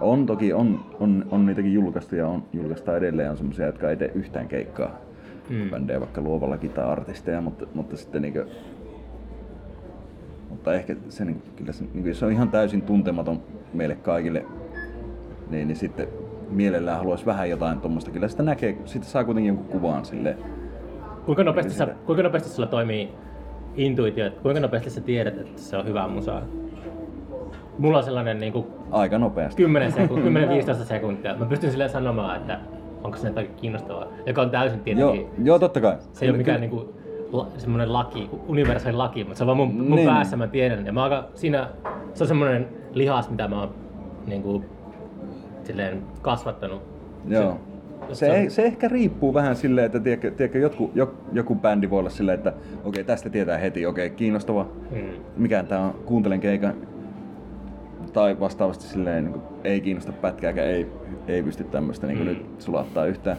on toki, on, on, on niitäkin julkaistu ja on, julkaistaan edelleen on semmoisia, jotka ei tee yhtään keikkaa. Mm. Bändejä vaikka luovallakin tai artisteja, mutta, mutta sitten niinku, mutta ehkä se, niinku, kyllä se, jos se on ihan täysin tuntematon meille kaikille, niin, niin sitten mielellään haluaisi vähän jotain tuommoista. Kyllä sitä näkee, sitten saa kuitenkin jonkun kuvan silleen, Kuinka nopeasti, sä, kuinka nopeasti sulla toimii intuitio, että kuinka nopeasti sä tiedät, että se on hyvää musaa? Mulla on sellainen niin kuin aika nopeasti. 10 sekuntia, 10-15 sekuntia. Mä pystyn silleen sanomaan, että onko se jotakin kiinnostavaa, joka on täysin tietenkin, Joo, joo, totta kai. se ei ole mikään niinku, la, semmoinen laki, universaali laki, mutta se on vaan mun, mun Niin. päässä mä tiedän. Ja mä aika, siinä, se on semmoinen lihas, mitä mä oon niinku, silleen kasvattanut. Joo. Se- Se, se, se ehkä riippuu vähän silleen, että tiedätkö, tiedätkö, joku, joku, joku bändi voi olla silleen, että okei, tästä tietää heti, okei, kiinnostava. Mm. Mikä tää on, kuuntelen keikan. Tai vastaavasti silleen, niin kuin, ei kiinnosta pätkääkään, ei, ei pysty tämmöistä niin Mm. nyt sulattaa yhtään.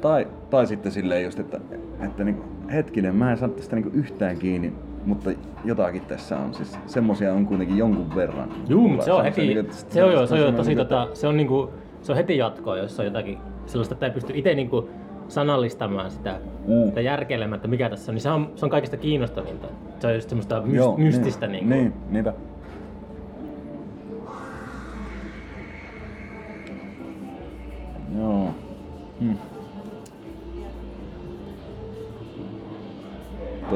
Tai, tai sitten silleen just, että, että niin kuin, hetkinen, mä en saa tästä niin kuin yhtään kiinni, mutta jotakin tässä on. Siis semmosia on kuitenkin jonkun verran. Juu, mutta se on heti, että se on se on jo tosi, että- tota, se on niinku, se on heti jatkoa, jos on jotakin sellaista, että ei pysty itse niinku sanallistamaan sitä, Mm. sitä järkeilemään, että mikä tässä on, niin se on, se on kaikista kiinnostavinta. Se on just semmoista myst, Joo, mystistä niin, niinku. Niin, niinpä.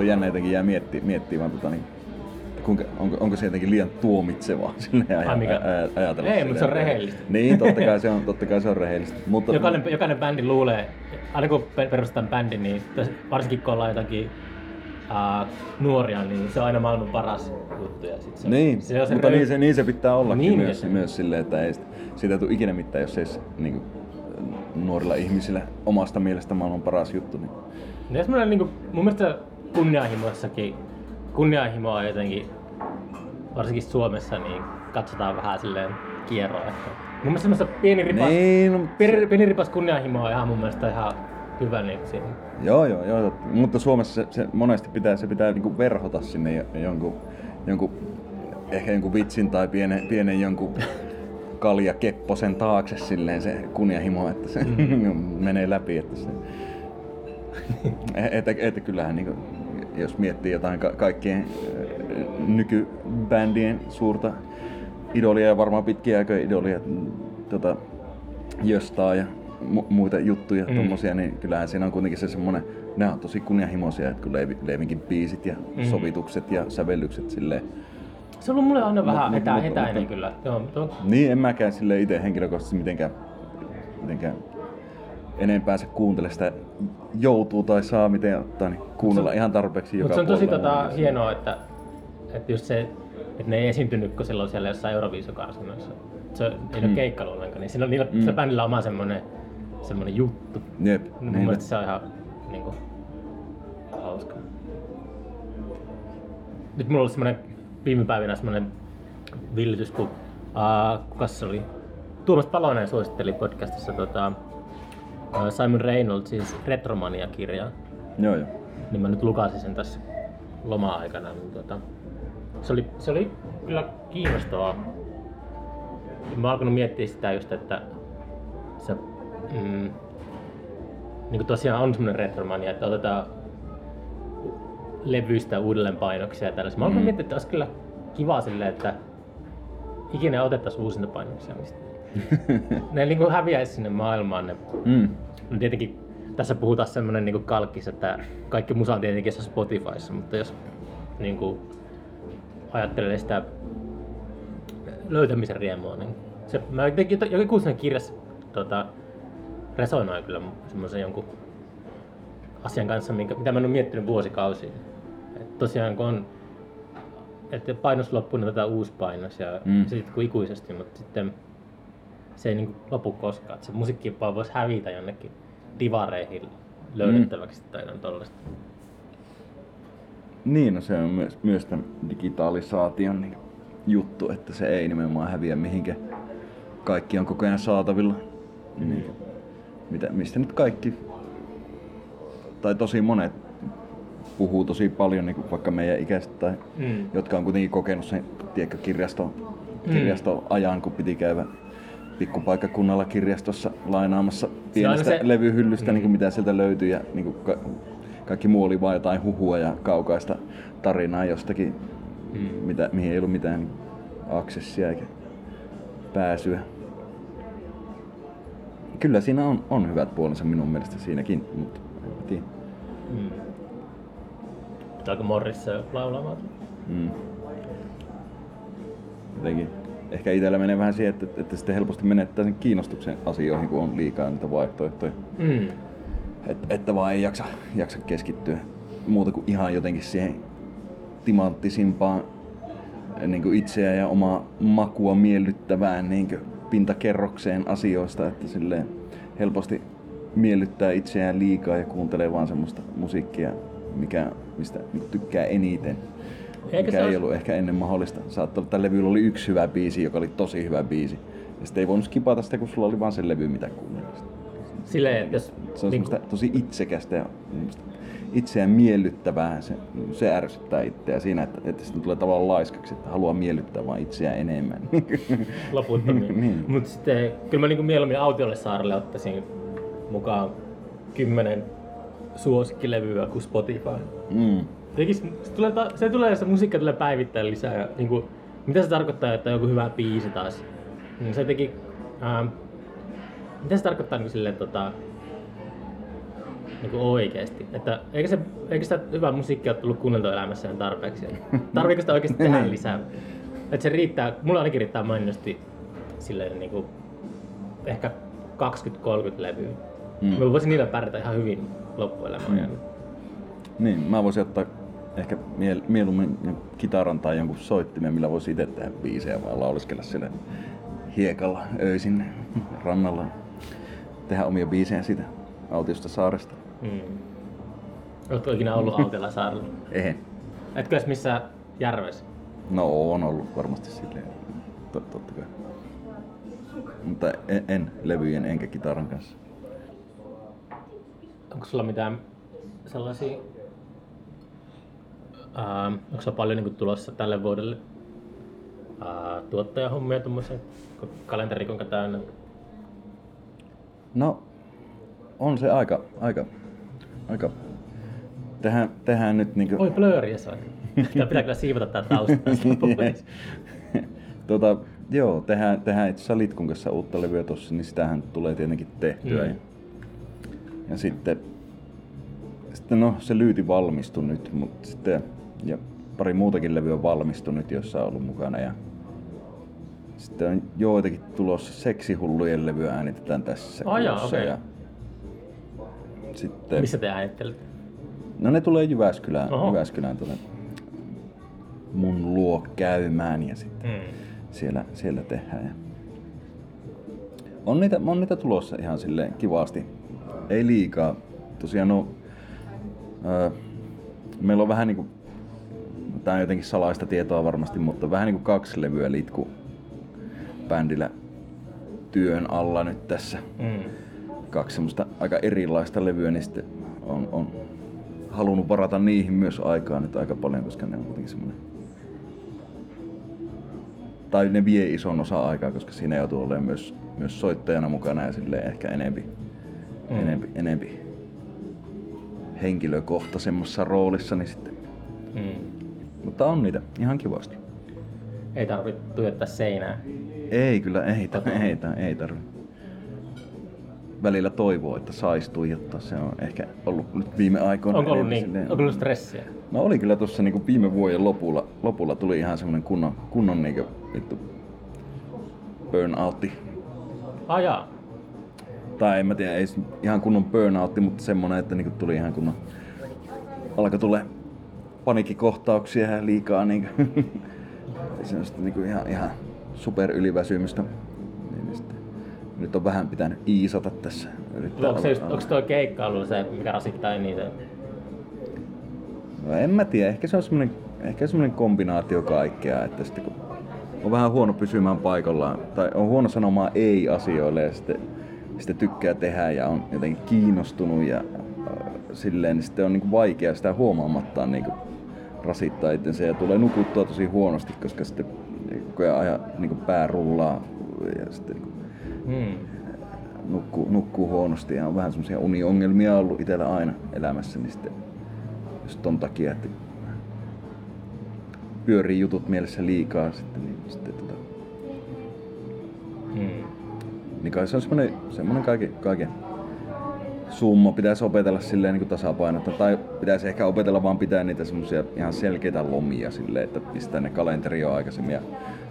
Tuo jännä jotenkin jää miettii, miettii vaan tota niin, kuinka, onko, onko se jotenkin liian tuomitsevaa Ai mikä? ä- ajatella Ei, mutta se on rehellistä. Niin, totta kai se on, totta kai se on rehellistä. Mutta, Jokainen, jokainen bändi luulee, aina kun pe- perustetaan bändin, niin varsinkin kun ollaan jotakin uh, nuoria, niin se on aina maailman paras juttu. Ja sit se, Niin, se on se mutta niin se, niin se pitää ollakin Niin, niin, myös, että- myös silleen, että ei, siitä ei tule ikinä mitään, jos ei se niin kuin, nuorilla ihmisillä omasta mielestä maailman paras juttu. Niin. Ja semmoinen niin mun mielestä kunnianhimoissakin kunnianhimoa jotenkin, varsinkin Suomessa, niin katsotaan vähän silleen kierroa. Että mun mielestä semmoista pieni ripas, Niin, no, pieni, pieni ripas kunnianhimoa on ihan mun mielestä ihan hyvä niin siinä. Joo, joo, joo. Mutta Suomessa se, se monesti pitää, se pitää niinku verhota sinne jo- jonkun, jonkun, ehkä jonkun vitsin tai pienen, pienen jonkun kaljakepposen taakse silleen se kunnianhimo, että se mm. menee läpi. Että, se, että, että kyllähän niinku, jos miettii jotain ka- kaikkien äh, nykybändien suurta idolia ja varmaan pitkiä aikoja idolia, tota, Jöstaa ja mu- muita juttuja, Mm. mm. tommosia, niin kyllähän siinä on kuitenkin se semmonen, ne on tosi kunnianhimoisia, että kun Leivi, Leivinkin biisit ja Mm. sovitukset ja sävellykset silleen. Se on ollut mulle aina vähän mut- etä, mut- etäinen mut- kyllä. Joo, tuo, Niin, en mäkään sille itse henkilökohtaisesti mitenkään, mitenkään enempää se kuuntele sitä joutuu tai saa miten ottaa, niin kuunnella se- ihan tarpeeksi joka Mutta se on tosi tota, hienoa, että, että just se, että ne ei esiintynyt kun silloin siellä jossain Euroviisukarsinnoissa. Se ei ole Mm. keikkailu ollenkaan, niin siinä on niillä, Mm. se bändillä on oma semmoinen, semmoinen juttu. Jep, mun niinpä. mielestä se on ihan niin kuin, hauskaa. Nyt mulla ollut semmoinen viime päivinä semmoinen villitys, kun uh, kukas se oli? Tuomas Palonen suositteli podcastissa tota, Simon Reynoldsin Retromania-kirjaa. Joo, joo. Niin mä nyt lukasin sen tässä loma-aikana. Niin tota, se, oli, se oli kyllä kiinnostavaa. Mä alkanut miettiä sitä just, että se mm, niin kuin tosiaan on semmoinen retromania, että otetaan levyistä uudelleen painoksia ja tällaisia. Mä oon mm. Miettinyt, että olisi kyllä kiva silleen, että ikinä otettaisiin uusinta painoksia mistä. ne niin kuin häviäisi sinne maailmaan ne Mm. No tietenkin tässä puhutaan semmoinen niin kalkkis, että kaikki musa on tietenkin Spotifyssa, mutta jos niin kuin, ajattelee sitä löytämisen riemua, niin se, mä jotenkin jokin kuusen kirjassa tota, resonoi kyllä semmoisen jonkun asian kanssa, minkä, mitä mä en ole miettinyt vuosikausiin. Et tosiaan kun on, että painos loppuu, niin otetaan uusi painos ja mm. Se sitten ikuisesti, mutta sitten se ei niin lopu koskaan. Et se musiikki vaan voisi hävitä jonnekin divareihin löydettäväksi mm. tai jotain tollaista. Niin, no se on myös, myös tämän digitalisaation niin juttu, että se ei nimenomaan häviä mihinkään. Kaikki on koko ajan saatavilla. Mm. Niin, mitä, mistä nyt kaikki, tai tosi monet puhuu tosi paljon, niin kuin vaikka meidän ikäiset, tai Mm. jotka on kuitenkin kokenut sen tiedätkö, kirjasto, Mm. kirjastoajan, kun piti käydä pikkupaikkakunnalla kirjastossa lainaamassa pienestä se- levyhyllystä, Mm. niin kuin mitä sieltä löytyi. Ja niin kuin ka- kaikki muu oli vain jotain huhua ja kaukaista tarinaa jostakin, Mm. mitä, mihin ei ollut mitään aksessia eikä pääsyä. Kyllä siinä on, on hyvät puolensa minun mielestä siinäkin, mutta en tiedä. Mm. Pitääkö Morris laulamaan? Mm. Jotenkin. Ehkä itsellä menee vähän siihen, että, että sitten helposti menettää sen kiinnostuksen asioihin, kun on liikaa niitä vaihtoehtoja. Mm. Et, että vaan ei jaksa, jaksa keskittyä muuta kuin ihan jotenkin siihen timanttisimpaan niin kuin itseä ja omaa makua miellyttävään niin kuin pintakerrokseen asioista, että silleen helposti miellyttää itseään liikaa ja kuuntelee vaan semmoista musiikkia, mikä, mistä niin tykkää eniten. Eikö mikä se ei ollut ehkä ennen mahdollista. Saattaa tällä levyllä oli yksi hyvä biisi, joka oli tosi hyvä biisi. Ja sitten ei voinut skipata sitä, kun sulla oli vaan se levy, mitä kuuntelit. Silleen, jos... Se on semmoista tosi itsekästä ja itseään miellyttävää. Se, se ärsyttää itseä siinä, että, että sitten tulee tavallaan laiskaksi, että haluaa miellyttää vaan itseään enemmän. loputtomiin. Niin. Mutta sitten kyllä mä niinku mieluummin autiolle saarelle ottaisin mukaan kymmenen suosikkilevyä kuin Spotify. mm. Tekis, se, tulee, se tulee, se musiikka tulee päivittäin lisää. Ja, niinku, mitä se tarkoittaa, että on joku hyvä biisi taas? Niin se teki... Ähm, mitä se tarkoittaa niin silleen, tota, niin oikeesti? Että eikö, se, eikö sitä hyvää musiikkia ole tullut kuunneltua elämässään tarpeeksi? Tarviiko sitä oikeasti tehdä Niin. lisää? Että se riittää, mulla ainakin riittää mainiosti silleen niin kuin, ehkä 20-30 levyä. Mm. Mm. Mä voisin niillä pärjätä ihan hyvin loppuelämän ajan. Niin, mä voisin ottaa ehkä miel- mieluummin kitaran tai jonkun soittimen, millä voisi itse tehdä biisejä, vaan lauleskella siellä hiekalla öisin rannalla. Tehdä omia biisejä siitä autiosta saaresta. Mm. Oletko ikinä ollut Autella saarella? Eihän. Etkö edes missään järvessä? No on ollut varmasti silleen, tot, totta kai. Mutta en, en levyjen enkä kitaran kanssa. Onko sulla mitään sellaisia... Ää, onko paljon niin tulossa tälle vuodelle ää, tuottajahommia tuommoisia? Kalenteri kuinka täynnä? No, on se aika, aika, aika. Tehdään, tehdään nyt niinku... Oi blööriä soi. Tämä pitää kyllä siivota tää tausta tota, joo, tehdään, tehdään itse asiassa Litkun kanssa uutta levyä tossa, niin sitähän tulee tietenkin tehtyä. Mm. Ja, ja sitten, sitten no, se lyyti valmistui nyt, mutta sitten, ja pari muutakin levyä on valmistunut, joissa on ollut mukana. Ja sitten on joitakin tulossa seksihullujen levyä äänitetään tässä Oh, kuussa okei. ja sitten, Missä te äänittelette? No ne tulee Jyväskylään, Oho. Jyväskylään tuonne mun luo käymään ja sitten Mm. siellä, siellä tehdään. Ja on, niitä, on niitä tulossa ihan silleen kivasti. Ei liikaa. Tosiaan no, öö, meillä on vähän niinku, tää on jotenkin salaista tietoa varmasti, mutta vähän niinku kaksi levyä litku bändillä työn alla nyt tässä. Mm. Kaksi semmoista aika erilaista levyä, niin sitten on, on halunnut varata niihin myös aikaa nyt aika paljon, koska ne on kuitenkin semmoinen tai ne vie ison osa aikaa, koska siinä joutuu olemaan myös, myös soittajana mukana ja silleen ehkä enempi, mm. enempi, enempi henkilökohtaisemmassa roolissa, niin sitten. Mm. Mutta on niitä ihan kivasti. Ei tarvitse tuijottaa seinää. Ei kyllä, ei, ta, Tota. ei, ta, ei tarvi. Välillä toivoo, että saisi tuijottaa. Se on ehkä ollut nyt viime aikoina. Onko ollut, niin, silleen- onko ollut stressiä? No oli kyllä tuossa niinku viime vuoden lopulla, lopulla tuli ihan semmonen kunnon, kunnon niinku, vittu burnoutti. Ah jaa. Tai en mä tiedä, ei ihan kunnon burnoutti, mutta semmonen, että niinku tuli ihan kunnon... Alkoi tulee paniikkikohtauksia ja liikaa niinku... semmoista niinku ihan, ihan super yliväsymystä. Niin, niin sitten, nyt on vähän pitänyt iisata tässä. Yrittää Onko, se just, onko toi keikka ollut se, mikä rasittaa eniten? No en mä tiedä, ehkä se on semmonen, ehkä semmonen kombinaatio kaikkea, että sitten kun on vähän huono pysymään paikallaan, tai on huono sanomaan ei asioille ja sitten, sitten tykkää tehdä ja on jotenkin kiinnostunut ja äh, silleen, niin sitten on niin vaikea sitä huomaamattaan niin rasittaa itsensä ja tulee nukuttua tosi huonosti, koska sitten koko ajan ajan niin pää rullaa ja sitten niin Hmm. nukkuu, nukkuu huonosti ja on vähän semmoisia uniongelmia ollut itsellä aina elämässä, niin sitten just ton takia, että pyörii jutut mielessä liikaa sitten, niin sitten tota, Hmm. niin kai se on semmoinen, semmoinen kaiken, kaiken summa pitäisi opetella silleen niin tasapainota, tai pitäisi ehkä opetella vaan pitää niitä semmoisia ihan selkeitä lomia silleen, että pistää ne kalenterioon aikaisemmin ja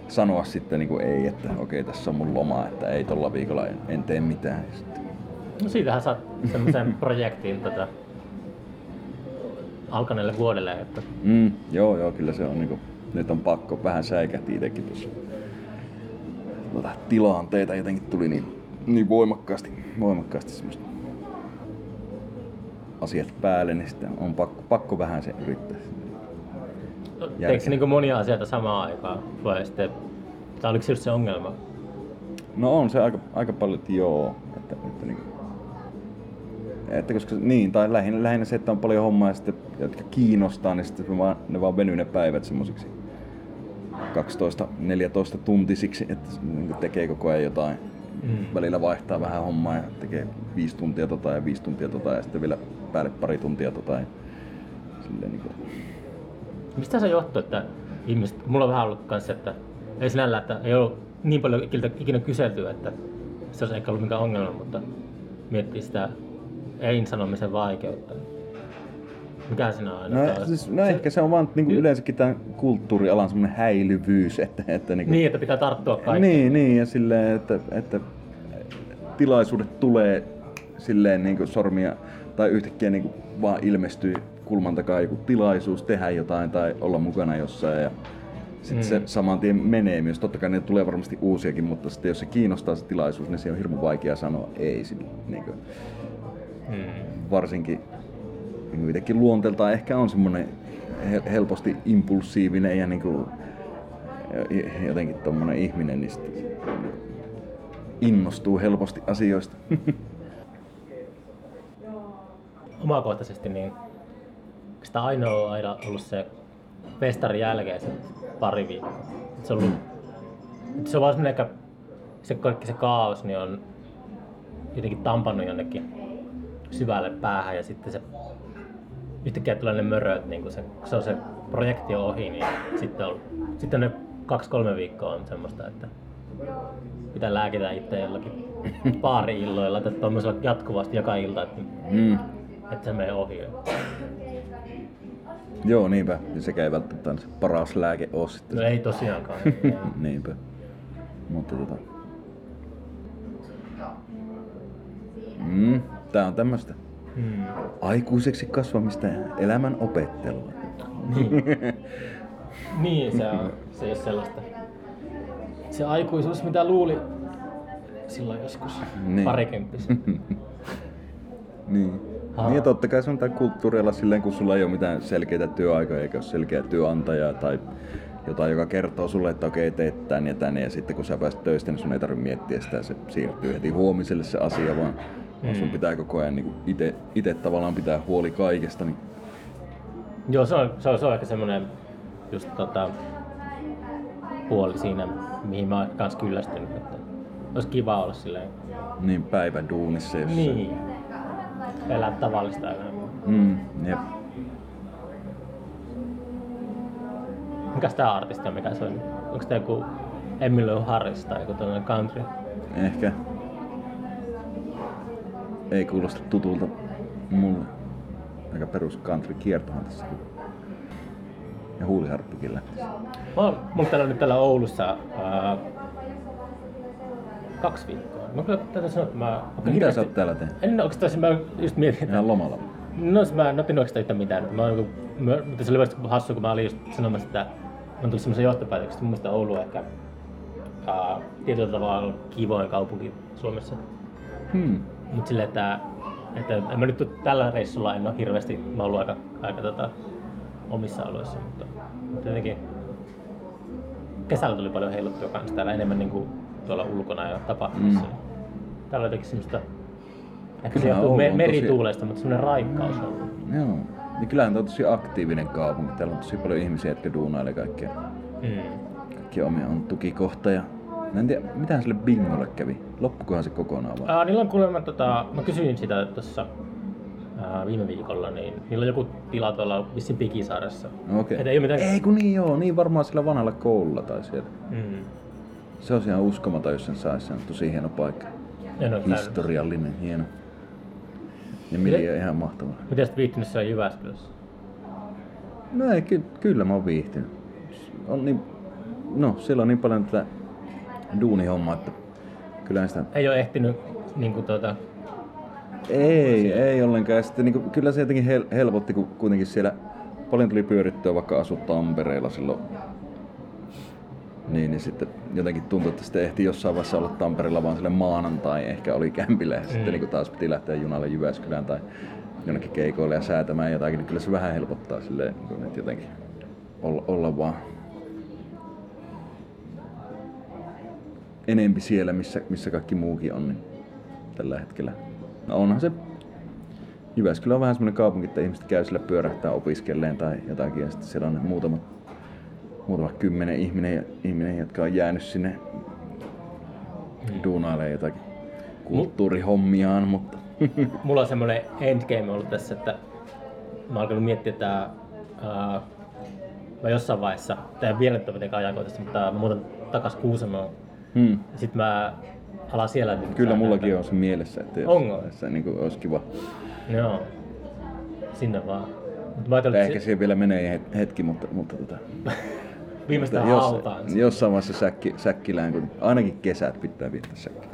sanoa sitten niin kuin ei, että okei tässä on mun loma, että ei tolla viikolla en, en tee mitään. Sitten, No siitähän saat semmoisen projektiin tota, alkaneelle vuodelle, että mm, joo, joo, kyllä se on niin kuin, nyt on pakko vähän säikähti itsekin tuossa. Tuota, tilanteita jotenkin tuli niin, niin voimakkaasti, voimakkaasti semmoista asiat päälle, niin sitten on pakko, pakko vähän se yrittää. teekö se niin monia asioita samaan aikaan? Vai sitten, tai oliko se just se ongelma? No on se aika, aika paljon, että joo. Että, että, niin, että koska niin, tai lähinnä, lähinnä se, että on paljon hommaa ja sitten, jotka kiinnostaa, niin sitten vaan, ne vaan venyy ne päivät semmosiksi 12-14 tuntisiksi, että niin tekee koko ajan jotain. Mm. Välillä vaihtaa vähän hommaa ja tekee viisi tuntia tota ja viisi tuntia tota ja sitten vielä päälle pari tuntia tota. Ja silleen niin kuin, Mistä se johtuu, että ihmiset, mulla on vähän ollut kanssa, että ei sinällä, että ei ollut niin paljon ikinä, ikinä kyselty, että se olisi ehkä ollut mikään ongelma, mutta miettii sitä ei-sanomisen vaikeutta. Mikä siinä on aina? No, siis, no ehkä se on vaan niin kuin yleensäkin tämän kulttuurialan semmoinen häilyvyys, että, että niin kuin, Niin, että pitää tarttua kaikkeen. Niin, niin ja silleen, että, että tilaisuudet tulee silleen niin kuin sormia tai yhtäkkiä niin kuin vaan ilmestyy kulman takaa joku tilaisuus tehdä jotain tai olla mukana jossain ja sitten Mm. se saman tien menee myös. Totta kai ne tulee varmasti uusiakin, mutta sitten jos se kiinnostaa se tilaisuus, niin se on hirveän vaikea sanoa ei sille. Niin kuin, Mm. varsinkin niin itsekin luonteeltaan ehkä on semmoinen hel- helposti impulsiivinen ja niin kuin, jotenkin tommonen ihminen, niin sit innostuu helposti asioista. Omakohtaisesti niin sitä ainoa on aina ollut se festarin jälkeen se pari viikkoa. Se on, ollut, se on vaan semmoinen, että se kaikki se kaos niin on jotenkin tampannut jonnekin syvälle päähän ja sitten se yhtäkkiä tulee ne möröt, niin kun se, se on se projekti on ohi, niin sitten, on, sitten ne kaksi-kolme viikkoa on semmoista, että pitää lääkitä itse jollakin baari-illoilla tai tuommoisella jatkuvasti joka ilta, että, Mm. Että se menee ohi. Joo, niinpä. Ja sekä ei välttämättä se paras lääke ole sitten. No ei tosiaankaan. niinpä. Mutta tota... Mm, tää on tämmöstä Hmm. aikuiseksi kasvamista ja elämän opettelua. Niin. niin, se on se ei ole sellaista. Se aikuisuus, mitä luuli silloin joskus Niin. parikymppisen. Niin. Aa. Niin totta kai se on tää kulttuurilla silleen, kun sulla ei ole mitään selkeitä työaikoja eikä ole selkeä työnantaja tai jotain, joka kertoo sulle, että okei, teet tän ja tän, ja sitten kun sä pääset töistä, niin sun ei tarvitse miettiä sitä, ja se siirtyy heti huomiselle se asia, vaan mm. sun pitää koko ajan niin ite, ite tavallaan pitää huoli kaikesta, niin Joo, se on, se on, se on ehkä semmoinen just tota, puoli siinä, mihin mä oon kans kyllästynyt. Että olisi kiva olla silleen, niin päivä duunissa jossain. niin, elää tavallista elämää. Mm, jep. Mikäs tää artisti on, mikä se on? Onko tää joku Emilio Harris tai joku tällainen country? Ehkä. Ei kuulosta tutulta mulle. Aika perus country kiertohan tässä. Ja huuliharppikin lähti. Mä oon, mulla täällä on nyt täällä Oulussa ää, kaksi viikkoa. Mä kyllä täytyy sanoa, että mä... Mitä sä oot täällä tehnyt? En oikeastaan, mä just mietin, että Ihan lomalla. No siis mä en otin oikeastaan yhtään mitään. Mä, niinku- mä, mutta se oli vasta hassu, kun mä olin just sanomassa, että mä oon tullut semmoisen johtopäätöksen, että mun mielestä Oulu on ehkä ää, tietyllä tavalla kivoin kaupunki Suomessa. Hmm. Mutta silleen, että, että en mä nyt tällä reissulla en ole hirveästi, mä oon ollut aika, aika tota, omissa alueissa, mutta, mutta jotenkin kesällä tuli paljon heiluttua kanssa täällä enemmän niin kuin tuolla ulkona ja tapahtumissa. Mm. Täällä on jotenkin semmoista, ehkä se johtuu me, merituulesta, mutta semmoinen raikkaus on ollut. Joo. Niin kyllähän tää on tosi aktiivinen kaupunki. Täällä on tosi paljon ihmisiä, jotka duunailee kaikkea. Mm. Kaikki omia on tukikohta ja... Mä en tiedä, mitähän sille bingolle kävi. Loppukohan se kokonaan vai? Ää, niillä on kuulemma, tota, mä kysyin sitä tuossa viime viikolla, niin niillä on joku tila tuolla vissiin Pikisaaressa. Okei. Et ei mitään... Ei kun niin joo, niin varmaan sillä vanhalla koululla tai siellä. Mm. Se on ihan uskomaton, jos sen saisi. Se on tosi hieno paikka. En ole käynyt. Historiallinen, hieno. Ja Milja ihan mahtavaa. Miten sä viihtynyt siellä Jyväskylässä? No ei, ky- kyllä mä oon viihtynyt. On niin, no, siellä on niin paljon tätä duunihommaa, että kyllä sitä... Ei ole ehtinyt niin kuin, tuota, Ei, ei ollenkaan. Ja sitten, niin kuin, kyllä se jotenkin hel- helpotti, kun kuitenkin siellä paljon tuli pyörittyä, vaikka asut Tampereella silloin. Niin, niin sitten jotenkin tuntui, että sitten ehti jossain vaiheessa olla Tampereella vaan sille maanantai, ehkä oli kämpillä ja sitten Mm. niin kuin taas piti lähteä junalle Jyväskylään tai jonnekin keikoille ja säätämään jotakin, niin kyllä se vähän helpottaa silleen, niin kuin, että jotenkin olla, olla vaan enempi siellä, missä, missä kaikki muukin on, niin tällä hetkellä. No onhan se Jyväskylä on vähän semmoinen kaupunki, että ihmiset käy sillä pyörähtää opiskelleen tai jotakin ja sitten siellä on muutama, muutama kymmenen ihminen, ihminen, jotka on jäänyt sinne duunailemaan jotakin kulttuurihommiaan, mutta mulla on semmoinen endgame ollut tässä, että mä oon alkanut miettiä, että ää, mä jossain vaiheessa, tää ei vielä nyt ole mitenkään mutta mä muutan takas Kuusamoon. hmm. Sitten mä alan siellä. Niin kyllä mullakin on se mielessä, että Onko? se niin kuin, olisi kiva. Joo. Sinne vaan. Mut mä ajattelin, Ehkä siihen vielä menee het- hetki, mutta, mutta tota, viimeistään jos, hautaan. jossain vaiheessa säkki, säkkilään, kun ainakin kesät pitää viettää säkkilään.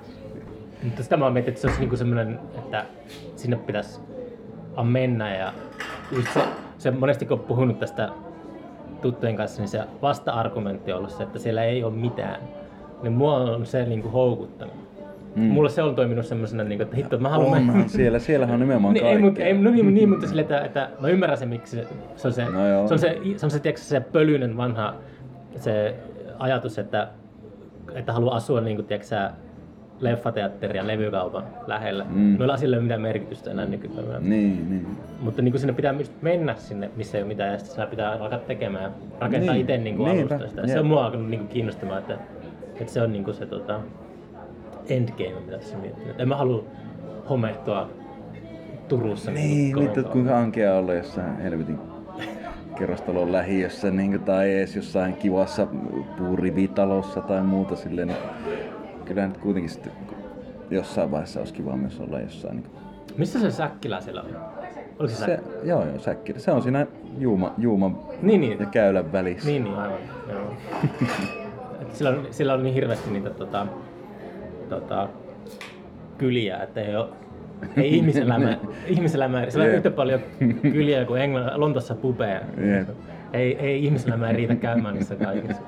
Mutta sitä mä oon miettinyt, että se olisi niinku semmoinen, että sinne pitäisi mennä ja just se, se monesti kun on puhunut tästä tuttujen kanssa, niin se vasta-argumentti on ollut se, että siellä ei ole mitään. Niin mua on se niinku houkuttanut. Mm. Mulle se on toiminut semmoisena, niin kuin, että hitto, mä haluan... Onhan siellä, siellähän on nimenomaan niin, kaikkea. ei, mutta, ei, no niin, niin, mutta sille, että, että mä ymmärrän se, miksi se, se on se, No joo. se, on se, se, on se, tiedätkö, se pölyinen vanha se ajatus, että, että haluaa asua niin kuin, tiedätkö, ja levykaupan lähellä. Mm. Noilla asioilla ei ole mitään merkitystä enää nykypäivänä. Niin, niin. Mutta niin kuin sinne pitää mennä sinne, missä ei ole mitään, ja sitten sinä pitää alkaa tekemään ja rakentaa Niin. itse niin kuin Niinpä, alusta sitä. Se jep. on mua alkanut niin kuin kiinnostamaan, että, että se on niin kuin se tota, endgame, mitä tässä miettii. En mä halua homehtua Turussa. Niin, kuin mitä kuinka ankea olla jossain helvetin kerrostalon lähiössä niin tai edes jossain kivassa puurivitalossa tai muuta silleen. Niin kyllä nyt kuitenkin sitten jossain vaiheessa olisi kiva myös olla jossain. Niin Missä se Säkkilä siellä on? Oliko se, se, se joo, joo, säkki. Se on siinä juuma, juuman Niin, niin. ja käylän välissä. Niin, niin, aivan. Joo. Et sillä, on, sillä on niin hirveästi niitä tota, tota, kyliä, että ei ole ei ihmiselämä, ihmiselämä, sillä on yhtä paljon kyliä kuin Englann, Lontossa pubeja. Jep. Ei, ei ihmiselämä ei riitä käymään niissä kaikissa.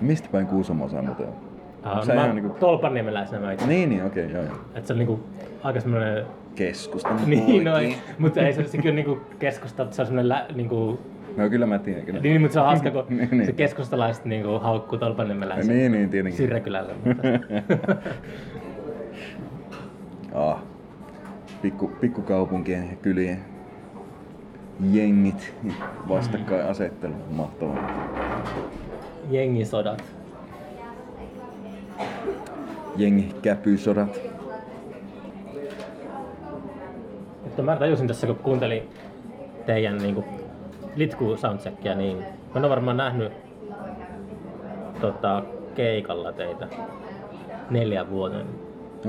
Mistä päin Kuusamo saa muuten? Uh, Se mä niinku- Tolpanniemeläisenä mä itse. Niin, niin, okei, okay, joo, joo. Että se on niinku aika semmoinen Keskustan niin, no, ei, mutta ei se, se kyllä niinku keskusta, se on semmoinen lä, niinku, No kyllä mä tiedän, kyllä. niin, mutta se on hauska, kun Niin, niin. se keskustalaiset niinku haukkuu Tolpanniemeläisen Niin, niin, tietenkin. Sirrekylällä. Mutta, Ah, pikku, pikkukaupunkien ja kylien jengit, vastakkainasettelu, mahtavaa. jengisodat. Jengi käpysodat. Mutta mä tajusin tässä, kun kuuntelin teidän niinku, Litku soundcheckia, niin mä ole varmaan nähnyt tota, keikalla teitä neljän vuoden.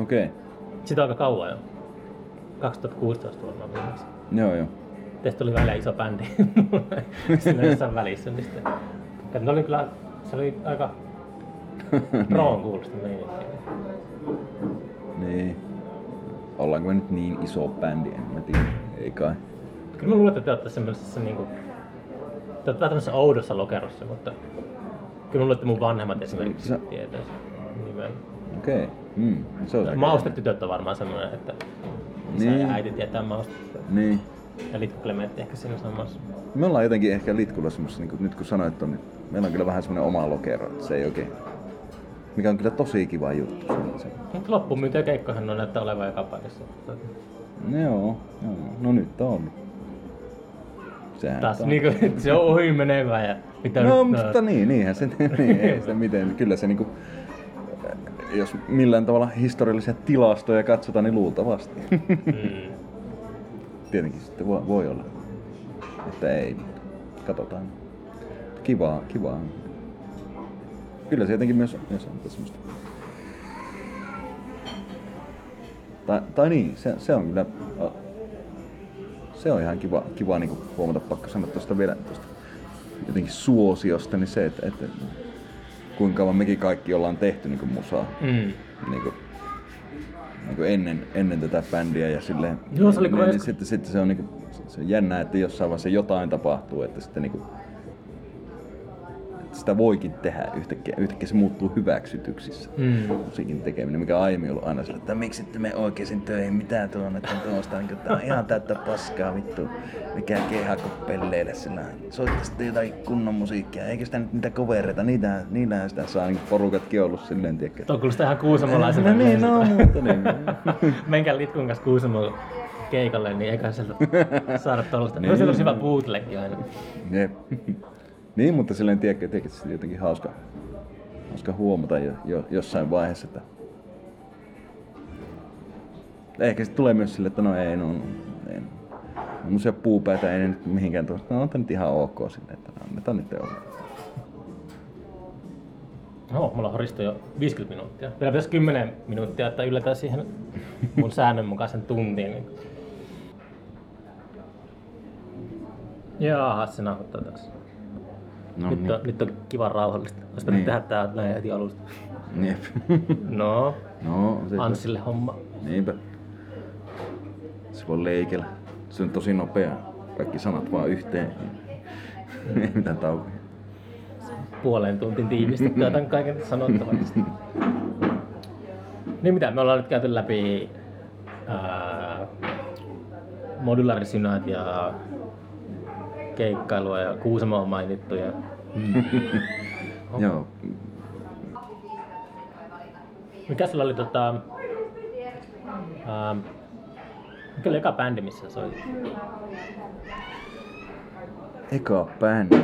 Okei, okay. Sitä on aika kauan jo. 2016 varmaan viimeksi. joo joo. Teistä oli välillä iso bändi siinä jossain välissä. Niin sitten, ne oli kyllä, se oli aika proon kuulosta meininkiä. Niin. Ollaanko me nyt niin iso bändi, en mä tiedä. Ei kai. Kyllä mä luulen, että te olette semmoisessa niinku, te olette vähän tämmöisessä oudossa lokerossa, mutta kyllä mä luulen, että mun vanhemmat esimerkiksi Sä- tietää sen nimen. Okei. Okay. Mm. Se on Maustetytöt on varmaan semmoinen, että isä Niin. ja äiti tietää maustetytöt. Niin. Ja Litku Klementti ehkä siinä samassa. Me ollaan jotenkin ehkä Litkulla semmoista, niin nyt kun sanoit on, niin meillä on kyllä vähän semmoinen oma lokero, että se ei oikein, mikä on kyllä tosi kiva juttu. Se, se, Mutta loppumyynti ja keikkohan on näyttää olevan joka paikassa. joo, joo, no nyt on. Sehän Taas nyt on. niinku, että se on ohi menevä ja mitä No, nyt, mutta niin, niinhän se, niin, ei se miten, kyllä se niinku, jos millään tavalla historiallisia tilastoja katsotaan, niin luultavasti. Mm. Tietenkin sitten voi, voi olla, että ei, katsotaan. Kivaa, kivaa. Kyllä se jotenkin myös, myös on semmoista. Tai, tai niin, se, se on kyllä, se on ihan kiva, kiva niin huomata, pakko sanoa tuosta vielä tuosta jotenkin suosiosta, niin se, että, että kuinka kauan mekin kaikki ollaan tehty niin musaa. Mm. Niin kuin, niin kuin ennen, ennen tätä bändiä ja silleen, Joo, se oli niin, niin joskus- sitten, sitten se on niin kuin, se on jännää, että jossain vaiheessa jotain tapahtuu, että sitten niin kuin, sitä voikin tehdä yhtäkkiä, yhtäkkiä se muuttuu hyväksytyksissä. Mm. Musiikin tekeminen, mikä on aiemmin ollut aina sillä, että miksi ette me oikeisiin töihin, mitä tuon, että tuosta, niin tää on ihan täyttä paskaa vittu, mikä kehako pelleille sillä, soitta sitten jotain kunnon musiikkia, eikä sitä nyt niitä kovereita, niitä, niillähän sitä saa niin porukatkin ollut silleen, tiedätkö. Tuo kuulostaa ihan kuusamolaisena. No niin, no mutta niin. Menkää Litkun kanssa Kuusamon keikalle, niin eiköhän sieltä saada tuollaista. No siellä on hyvä bootlegkin aina. Jep. Niin, mutta silleen että se jotenkin hauska, hauska huomata jo, jo, jossain vaiheessa, että ehkä sitten tulee myös sille, että no ei, no, ei, Semmoisia puupäitä ei ne nyt mihinkään tuossa. No on tää nyt ihan ok silleen, että no, annetaan niiden olla. No, mulla on horisto jo 50 minuuttia. Vielä pitäisi 10 minuuttia, että yllätään siihen mun säännönmukaisen tuntiin. Jaha, se nauhoittaa taas. No nyt, on, nyt on kiva rauhallista. Olisi Niin. tehdä tää näin heti alusta. Jep. No, no, se Anssille homma. Niinpä. Se voi leikellä. Se on tosi nopea. Kaikki sanat vaan yhteen. Ei mitään taukoja. puolen tuntin tiivistettyä tämän kaiken sanottavaksi. Niin mitä, me ollaan nyt käyty läpi ää, modulaarisynät ja keikkailua ja Kuusamo on mainittu. Ja, Joo. mikä sulla oli tota... Ää, mikä oli eka bändi, missä soitit? Eka bändi.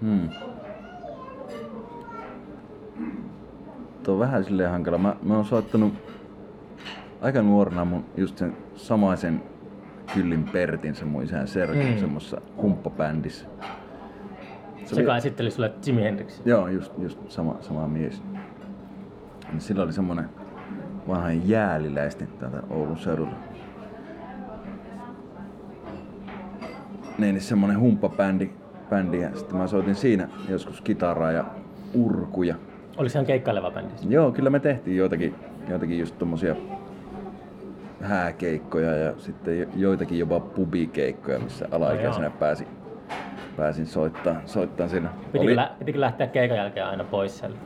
Hmm. Tuo on vähän silleen hankala. Mä, mä oon soittanut aika nuorena mun just sen samaisen Kyllin Pertin, sen mun isän Sergin, Mm. mm. semmossa humppabändissä. Se Se oli- kai esitteli sulle Jimi Hendrix. Joo, just, just sama, sama mies. Niin Sillä oli semmonen vanha jääliläisten täältä Oulun seudulla. Niin, niin semmonen humppabändi. Bändi, ja sitten mä soitin siinä joskus kitaraa ja urkuja. Oliko se ihan keikkaileva bändi? Joo, kyllä me tehtiin joitakin, joitakin just tommosia hääkeikkoja ja sitten jo- joitakin jopa pubikeikkoja, missä alaikäisenä joo. pääsin, pääsin soittaa, soittaa siinä. Pitikö, lä- pitikö lähteä keikan jälkeen aina pois sieltä?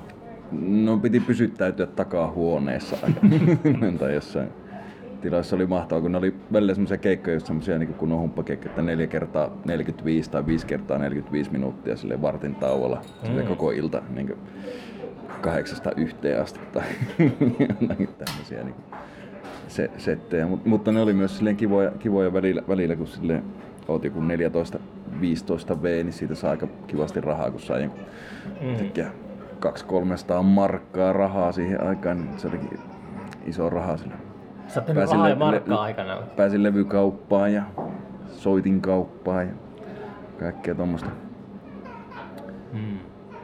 No piti pysyttäytyä takahuoneessa aika. tai jossain tiloissa oli mahtavaa, kun ne oli välillä semmoisia keikkoja, just semmoisia niin kun on humppakeikkoja, että neljä kertaa 45 tai viisi kertaa 45 minuuttia sille vartin tauolla. Sille Mm. koko ilta niin kuin kahdeksasta yhteen asti tai jotain tämmöisiä niin se, settejä. Mut, mutta ne oli myös silleen kivoja, kivoja välillä, välillä kun sille oot joku 14-15 V, niin siitä saa aika kivasti rahaa, kun sai Mm. Tekee 200-300 markkaa rahaa siihen aikaan, niin se olikin iso raha sillä. Sä Pääsin le- markkaa le- aikana. Pääsin levykauppaan ja soitin kauppaan ja kaikkea tuommoista.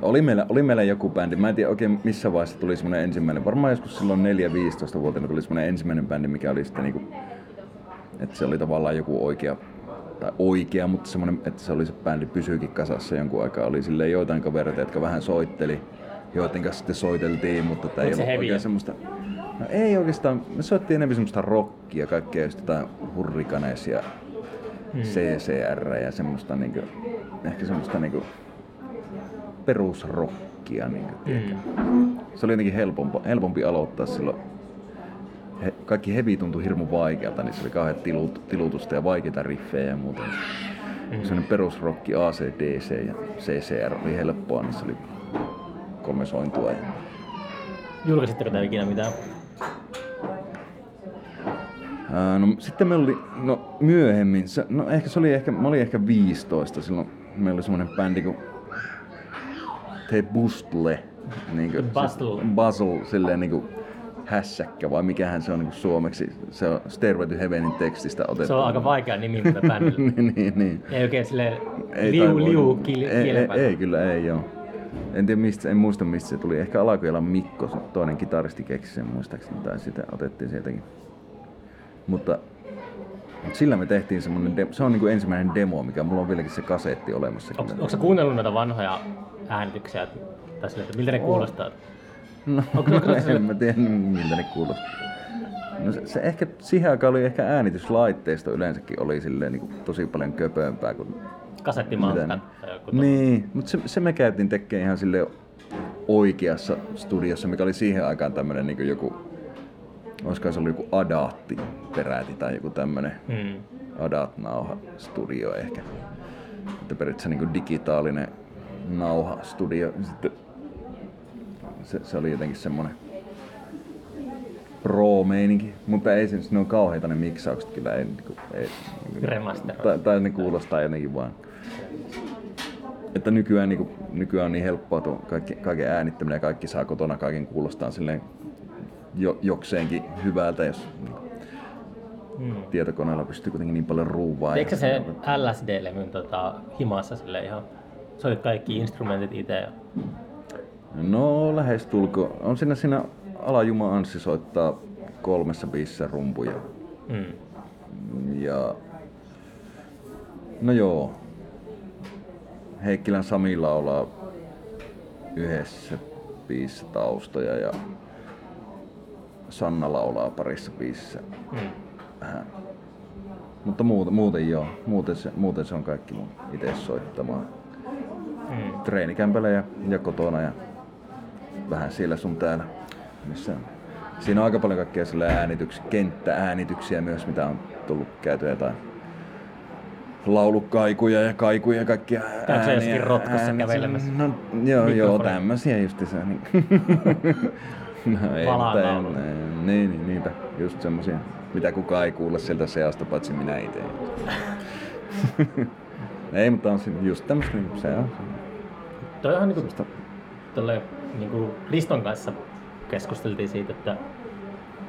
Oli meillä, oli meillä joku bändi, mä en tiedä oikein missä vaiheessa tuli semmonen ensimmäinen, varmaan joskus silloin 4-15 vuotina tuli semmonen ensimmäinen bändi, mikä oli sitten niinku, että se oli tavallaan joku oikea, tai oikea, mutta semmonen, että se oli se bändi pysyykin kasassa jonkun aikaa, oli silleen joitain kavereita, jotka vähän soitteli, joiden kanssa sitten soiteltiin, mutta tämä ei ollut heavyä? oikein semmoista, no ei oikeastaan, me soittiin enemmän semmoista rockia, kaikkea just jotain hurrikanes ja Mm. CCR ja semmoista niinku, ehkä semmoista niinku perusrockia. Niinku, Mm. Se oli jotenkin helpompi, helpompi aloittaa silloin. He, kaikki hevi tuntui hirmu vaikealta, niin se oli kauhean tilut, tilutusta ja vaikeita riffejä ja muuta. Mm. Sellainen perusrokki ACDC ja CCR oli helppoa, niin se oli kolme sointua. Ja... Julkaisitteko te ikinä mitään? Ää, no, sitten meillä oli, no myöhemmin, se, no ehkä se oli ehkä, mä olin ehkä 15 silloin, meillä oli semmonen bändi kuin The Bustle. Niin kuin, Bustle. Bustle, silleen niinku hässäkkä vai mikähän se on niinku suomeksi. Se on Stairway to Heavenin tekstistä otettu. Se on aika vaikea nimi mutta bändille. niin, niin, niin. Ei oikein silleen Ei liu, liu kil, ei, ei, ei, kyllä ei joo. En tiedä mistä, en muista mistä se tuli. Ehkä Alakojalan Mikko, se toinen kitaristi keksi sen muistaakseni, tai sitä otettiin sieltäkin. Mutta sillä me tehtiin semmonen, de- se on niinku ensimmäinen demo, mikä mulla on vieläkin se kasetti olemassa. Onko sä kuunnellut näitä vanhoja äänityksiä? Tai silleen, että miltä ne kuulostaa? No, Onko- onko se sille- en mä tiedä miltä ne kuulostaa. No se, se, ehkä, siihen aikaan oli ehkä äänityslaitteisto yleensäkin oli silleen niin tosi paljon köpömpää kuin Kasettimanskat Miten? tai joku Niin, mutta se, se me käytiin tekemään ihan sille oikeassa studiossa, mikä oli siihen aikaan tämmönen niin joku, olisiko se ollut joku Adaatti peräti tai joku tämmönen Mm. Adat-nauha studio ehkä. Että periaatteessa niin digitaalinen nauha-studio. Sitten se, se oli jotenkin semmonen pro-meininki, mutta ei se, ne on kauheita ne miksaukset kyllä. Ei, niinku, ei, Remasteroitu. tai, tai ne kuulostaa jotenkin vaan. Että nykyään, niin kuin, nykyään on niin helppoa tuo kaikki, kaiken äänittäminen ja kaikki saa kotona kaiken kuulostaa silleen jo, jokseenkin hyvältä, jos niin Mm. tietokoneella pystyy kuitenkin niin paljon ruuvaa. Teikö sä se LSD-levyn tota, himassa sille ihan, soitit kaikki instrumentit itse No lähestulko. On siinä siinä Alajuma Anssi soittaa kolmessa biisissä rumpuja. mm. Ja... No joo. Heikkilän Sami laulaa yhdessä biisissä taustoja ja Sanna laulaa parissa biisissä Mm. vähän. Mutta muuten, muuten joo. Muuten se, muuten se on kaikki mun itse soittamaa. Mm. treenikämpällä ja, ja kotona ja vähän siellä sun täällä. Missä Siinä on aika paljon kaikkea äänityksiä, kenttääänityksiä myös, mitä on tullut käytyä tai laulukaikuja ja kaikuja ja kaikkia Käykö jossakin rotkossa kävelemässä? No, joo, joo, Mikrofoni. tämmösiä justiinsa. Niin. no, ei, mutta ei, niin, niin, niinpä, just semmosia, mitä kukaan ei kuule sieltä seasta, paitsi minä itse. ei, mutta on just tämmöistä, niin se on. Toi on niinku, Semmoista, tolle, niinku Riston kanssa keskusteltiin siitä, että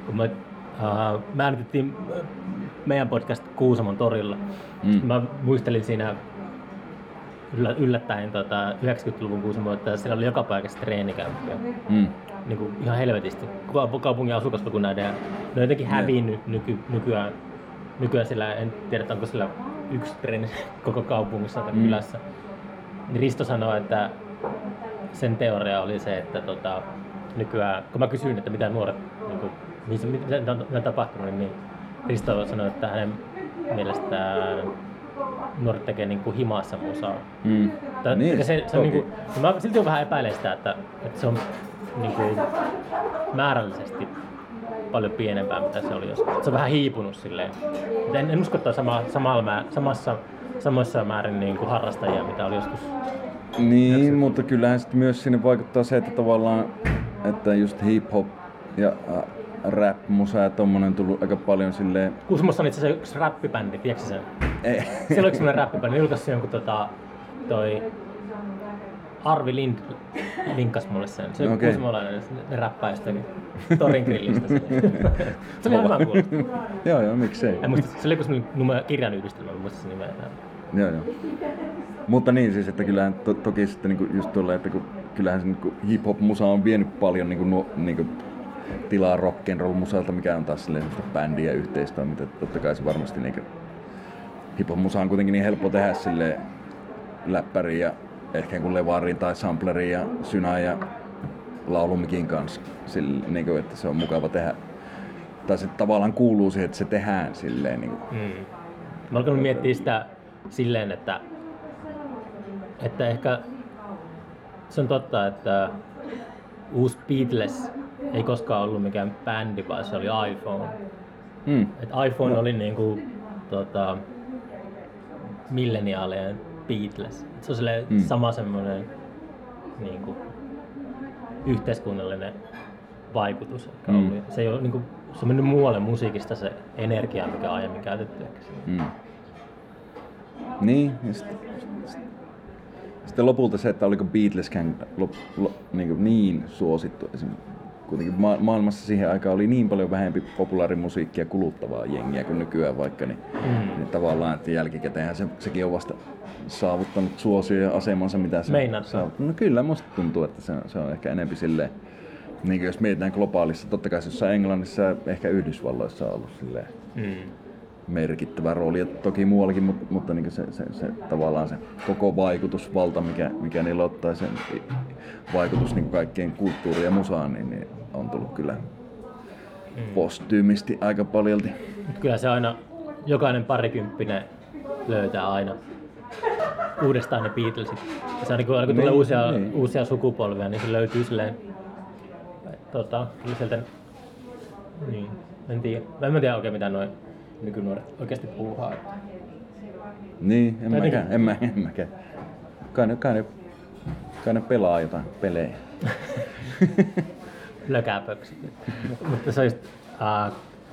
kun me, me äänitettiin äh, meidän podcast Kuusamon torilla. Mm. Mä muistelin siinä yllä, yllättäen tota, 90-luvun Kuusamoa, että siellä oli joka paikassa treenikämppiä. mm, Niin kuin ihan helvetisti. Kau- Kaupungin asukasluku näiden. Ne on jotenkin hävinnyt nyky, nykyään. Nykyään sillä, en tiedä, onko sillä yksi treeni koko kaupungissa tai Mm. kylässä. Niin Risto sanoi, että sen teoria oli se, että tota, nykyään, kun mä kysyin, että mitä nuoret, niin kuin, missä, mitä on, mitä on tapahtunut, niin Risto sanoi, että hänen mielestään nuoret tekee niin kuin himassa musaa. mm. Tää, Niin, niin, se, se on toki. niinku, mä silti vähän epäilen sitä, että, että se on niinku määrällisesti paljon pienempää, mitä se oli joskus. Se on vähän hiipunut silleen. En, en usko, että on sama, samalla samassa, samoissa määrin niin kuin harrastajia, mitä oli joskus. Niin, mutta kyllähän sitten myös sinne vaikuttaa se, että tavallaan, että just hip-hop ja rap-musa ja tommonen tullut aika paljon silleen... Kuusamossa on itse asiassa yksi räppibändi, tiedätkö sen? Ei. Siellä oli yksi semmoinen räppibändi, ne julkaisi jonkun tota, toi Arvi Lind linkkas mulle sen. Se okay. kuusamolainen, ne räppää jostakin torin grillistä. se oli ihan hyvä kuulla. joo, joo, miksei. En muista, se oli joku kirjan yhdistelmä, en muista sen nimeä. enää. Joo, joo. Mutta niin siis, että kyllähän to, toki sitten niinku just tuolla, että kun, kyllähän se niinku hip-hop-musa on vienyt paljon niinku, nuo, niinku tilaa rock'n'roll musalta, mikä on taas silleen bändiä yhteistoiminta. että Totta kai se varmasti niinku, hip-hop-musa on kuitenkin niin helppo tehdä sille läppäriin ja ehkä jonkun levariin tai sampleriin ja synään ja laulumikin kanssa. Sille, niinku, että se on mukava tehdä. Tai se tavallaan kuuluu siihen, että se tehdään silleen niinku. Mm. Mä alkanut miettiä sitä silleen, että, että ehkä se on totta, että uusi Beatles ei koskaan ollut mikään bändi, vaan se oli iPhone. Mm. Et iPhone no. oli niinku, tota, milleniaalien Beatles. Se on Mm. sama semmoinen niinku, yhteiskunnallinen vaikutus. Ehkä Mm. Se, ei ole, niinku, se on mennyt muualle musiikista se energia, mikä on aiemmin käytetty. Mm. Niin, ja sitten, sitten lopulta se, että oliko Beatleskään lop, lo, niin, kuin niin suosittu. Esim. Kuitenkin ma- maailmassa siihen aikaan oli niin paljon vähempi populaarimusiikkia kuluttavaa jengiä kuin nykyään vaikka, niin, Mm. niin tavallaan, että jälkikäteenhän se, sekin on vasta saavuttanut suosio ja asemansa, mitä se Meinaatko? saavuttanut. No kyllä, musta tuntuu, että se, on- se on ehkä enempi silleen, niin jos mietitään globaalissa, totta kai se jossain Englannissa ja ehkä Yhdysvalloissa on ollut silleen Mm. merkittävä rooli, ja toki muuallakin, mutta, mutta niin se, se, se, tavallaan se koko vaikutusvalta, mikä, mikä niillä ottaa sen vaikutus niin kaikkeen kulttuuriin ja musaan, niin, niin on tullut kyllä Mm. postyymisti aika paljolti. Mut kyllä se aina, jokainen parikymppinen löytää aina uudestaan ne Beatlesit. Ja se aina kun tulee Niin, uusia, niin. uusia sukupolvia, niin se löytyy silleen, tota, kyllä sieltä, niin, en tiedä. Mä en tiedä oikein mitä noin nykynuoret oikeasti puuhaa. Niin, en Tai mäkään, niin. en, mä, en mäkään. Kai ne, kai, ne, kai ne pelaa jotain pelejä. Lökäpöksit. Mutta se, olisi, ää,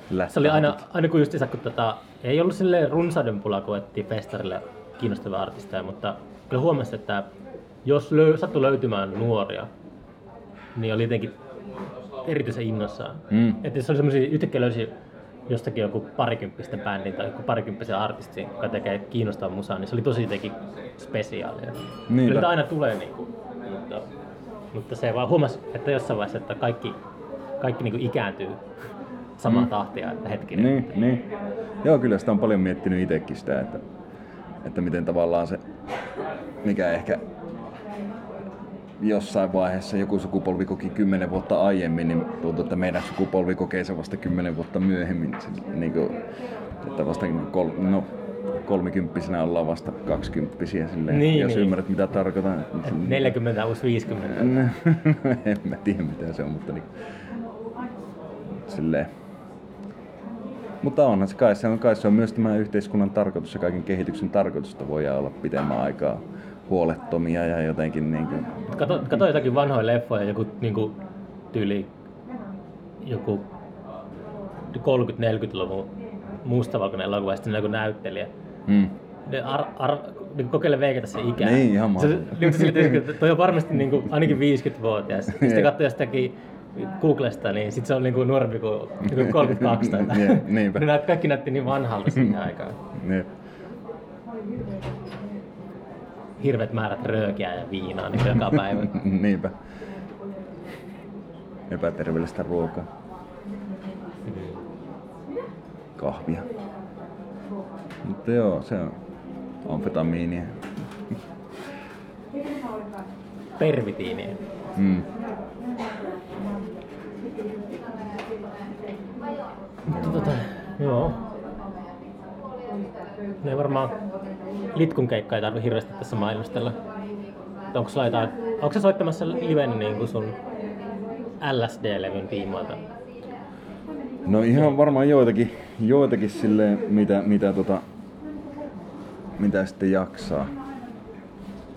Lättä- se oli aina, aina kun justiinsa, kun tota, ei ollut sille runsauden pula, kun ettiin festarille kiinnostavia artisteja, mutta kyllä huomasi, että jos löy, sattui löytymään nuoria, niin oli jotenkin erityisen innossaan. Mm. Että jos oli semmoisia, yhtäkkiä löysi jostakin joku parikymppisten bändin tai joku parikymppisen artistin, joka tekee kiinnostavaa musaa, niin se oli tosi jotenkin spesiaalia. Niinpä. Kyllä aina tulee, niin kuin, mutta, mutta se vaan huomasi, että jossain vaiheessa, että kaikki, kaikki niin kuin ikääntyy samaa Mm. tahtia, että hetkinen. Niin, niin. Joo, kyllä sitä on paljon miettinyt itsekin sitä, että, että miten tavallaan se, mikä ehkä jossain vaiheessa joku sukupolvi koki kymmenen vuotta aiemmin, niin tuntuu, että meidän sukupolvi kokee se vasta kymmenen vuotta myöhemmin. Se, niin kuin, että vasta niin kol, no, kolmikymppisenä ollaan vasta kaksikymppisiä silleen, Niin, jos niin. ymmärrät mitä tarkoitan. 40 uusi 50. en mä tiedä mitä se on, mutta niin, silleen. Mutta onhan se kai, se on, kai se on myös tämä yhteiskunnan tarkoitus ja kaiken kehityksen tarkoitus, että voidaan olla pitemmän aikaa huolettomia ja jotenkin niin kuin, Kato, kato jotakin vanhoja leffoja, joku niinku, tyyli joku 30-40-luvun mustavalkoinen elokuva ja sitten näyttelijä. Mm, Ne ar, ar, niin kokeile veikata se ikä. Niin, ihan se, mahtavaa. niin, toi on varmasti niin kuin, ainakin 50-vuotias. Sitten Jep. katsoo jostakin Googlesta, niin sit se on niin kuin nuorempi kuin, kuin 32 tai Jep, niinpä. ne näyt- kaikki näytti niin vanhalta siihen aikaan. ne, Hirvet määrät röökiä ja viinaa niin joka päivä. niinpä. Epäterveellistä ruokaa. Kahvia. Mutta joo, se on amfetamiinia. Pervitiiniä. Mm. Mutta tota, joo. Ne ei varmaan litkun keikkaa ei tarvitse hirveästi tässä mainostella. Onko sulla jotain, onko sä soittamassa liven niin kuin sun LSD-levyn tiimoilta? No ihan varmaan joitakin, joitakin silleen, mitä, mitä, tota, mitä sitten jaksaa.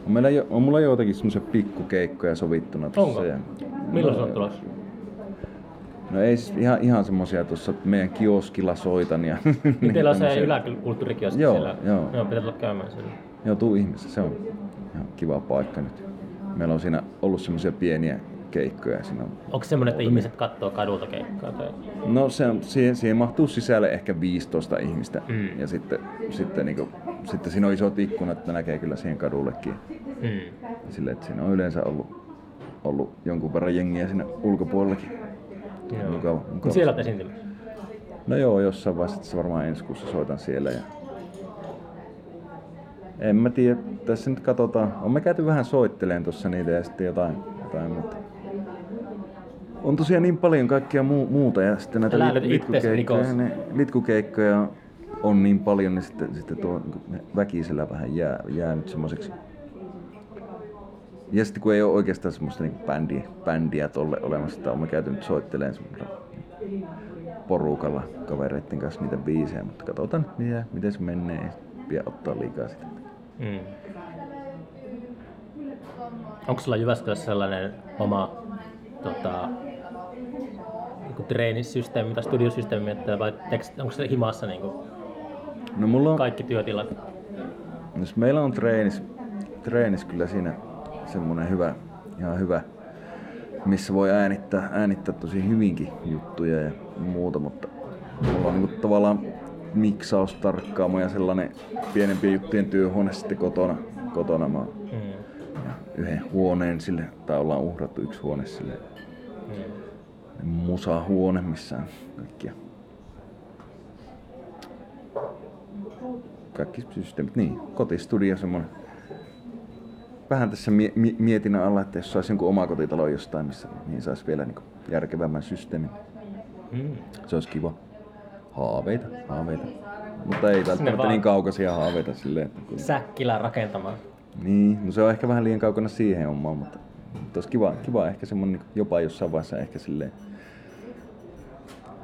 On, meillä jo, on mulla joitakin semmoisia pikkukeikkoja sovittuna. Onko? Ja, Milloin se no, on tulossa? No ei siis ihan, ihan semmosia tuossa meidän kioskilla soitan. Ja, Niin teillä on se yläkulttuurikioski Joo, siellä. joo. Joo, pitää tulla käymään siellä. Joo, tuu ihmeessä, se on ihan kiva paikka nyt. Meillä on siinä ollut semmoisia pieniä keikkoja. Siinä on, Onko se semmoinen, että ihmiset katsoo kadulta keikkaa? Tai... no se on, siihen, siihen mahtuu sisälle ehkä 15 ihmistä. Mm. Ja sitten, sitten, niinku, sitten siinä on isot ikkunat, että näkee kyllä siihen kadullekin. Mm. Sille, että siinä on yleensä ollut, ollut jonkun verran jengiä siinä ulkopuolellakin. Joo. Mukava, mukava. Siellä olet esiintymässä. No joo, jossain vaiheessa varmaan ensi kuussa soitan siellä. Ja... En mä tiedä, tässä nyt katsotaan. On me käyty vähän soitteleen tuossa niitä ja sitten jotain, jotain mutta... On tosiaan niin paljon kaikkea muu, muuta ja sitten näitä lit- litkukeikkoja, ne, litkukeikkoja on niin paljon, niin sitten, sitten tuo niin väkisellä vähän jää, jää nyt semmoiseksi. Ja sitten kun ei ole oikeastaan semmoista niin bändiä, bändiä tolle olemassa, että on me käyty nyt soitteleen porukalla kavereiden kanssa niitä biisejä, mutta katsotaan mitä, miten se menee, ei pidä ottaa liikaa sitä. Mm. Onko sulla Jyväskylässä sellainen oma tota, niinku treenisysteemi tai studiosysteemi, että vai onko se himassa niinku No mulla on, kaikki työtilat? jos meillä on treenis, treenis kyllä siinä semmonen hyvä, ihan hyvä, missä voi äänittää, äänittää tosi hyvinkin juttuja ja muuta, mutta mulla on niinku tavallaan miksaustarkkaamo ja sellainen pienempien juttujen työhuone sitten kotona. kotona mä oon Mm. ja yhden huoneen sille, tai ollaan uhrattu yksi huone sille Mm. musahuone, missä on kaikkia kaikki systeemit. Niin, kotistudio semmonen. Vähän tässä mie- mie- mietinnän alla, että jos saisi jonkun omakotitalo jostain, missä niin saisi vielä niin järkevämmän systeemin. Mm. Se olisi kiva. Haaveita, haaveita. Mutta ei välttämättä niin kaukaisia haaveita silleen, kun... Säkkilää rakentamaan. Niin, no se on ehkä vähän liian kaukana siihen hommaan, mutta, mutta olisi kiva, kiva ehkä semmonen niin jopa jossain vaiheessa ehkä silleen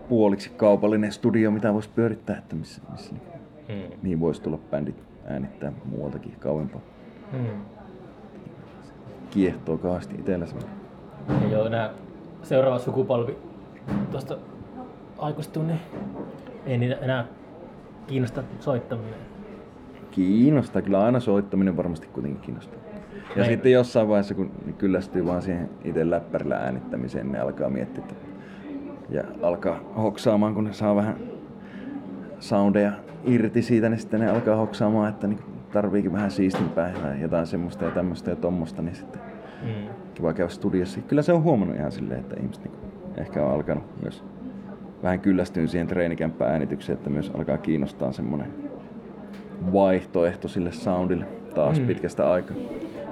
puoliksi kaupallinen studio, mitä voisi pyörittää, että missä, missä niin, Mm. niin voisi tulla bändit äänittää muualtakin kauempaa. Mm. Kiehtoo kaasti itsellä semmoinen. Ja joo, nää seuraava sukupolvi tuosta aikuistuu, niin ei niitä enää kiinnosta soittaminen. Kiinnostaa, kyllä aina soittaminen varmasti kuitenkin kiinnostaa. Ja Näin. sitten jossain vaiheessa, kun kyllästyy vaan siihen itse läppärillä äänittämiseen, ne alkaa miettiä, että ja alkaa hoksaamaan, kun ne saa vähän soundeja irti siitä, niin sitten ne alkaa hoksaamaan, että niin tarviikin vähän siistimpää ja jotain semmoista ja tämmöistä ja tommosta, niin sitten Mm. kiva käydä studiossa. Kyllä se on huomannut ihan silleen, että ihmiset niin ehkä on alkanut myös vähän kyllästyä siihen treenikämppään äänitykseen, että myös alkaa kiinnostaa semmoinen vaihtoehto sille soundille taas Mm. pitkästä aikaa.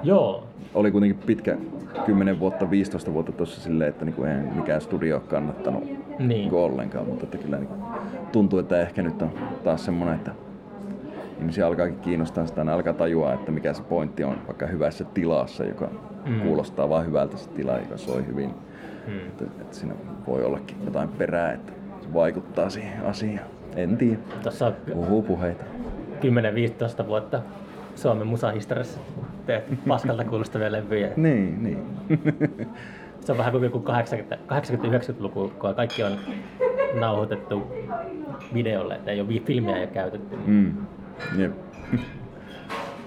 Joo, Oli kuitenkin pitkä 10 vuotta, 15 vuotta tuossa silleen, että niinku ei mikään studio ole kannattanut Niin. niinku ollenkaan, mutta että kyllä niinku tuntuu, että ehkä nyt on taas semmoinen, että ihmisiä alkaakin kiinnostaa sitä, ne alkaa tajua, että mikä se pointti on vaikka hyvässä tilassa, joka mm. kuulostaa vain hyvältä se tila, joka soi hyvin. Mm. Että, että siinä voi ollakin jotain perää, että se vaikuttaa siihen asiaan. En tiedä. Tuossa on Puhuu puheita. 10-15 vuotta Suomen musahistoriassa tehty paskalta kuulostavia levyjä. Niin, niin. Se on vähän kuin joku 80-90-luku, kun kaikki on nauhoitettu videolle, että ei ole filmiä jo käytetty. Mm. Jep.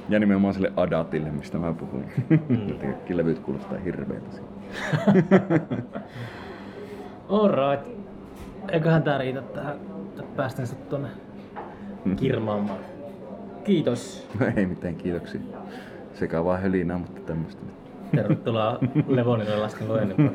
Ja nimenomaan sille Adatille, mistä mä puhuin. Mm. Kaikki levyt kuulostaa hirveältä. Alright. Eiköhän tää riitä tähän, että päästään sut tonne kirmaamaan. Kiitos. No ei mitään, kiitoksia. Sekavaa hölinää, mutta tämmöistä. Tervetuloa Levonille lasken luennin.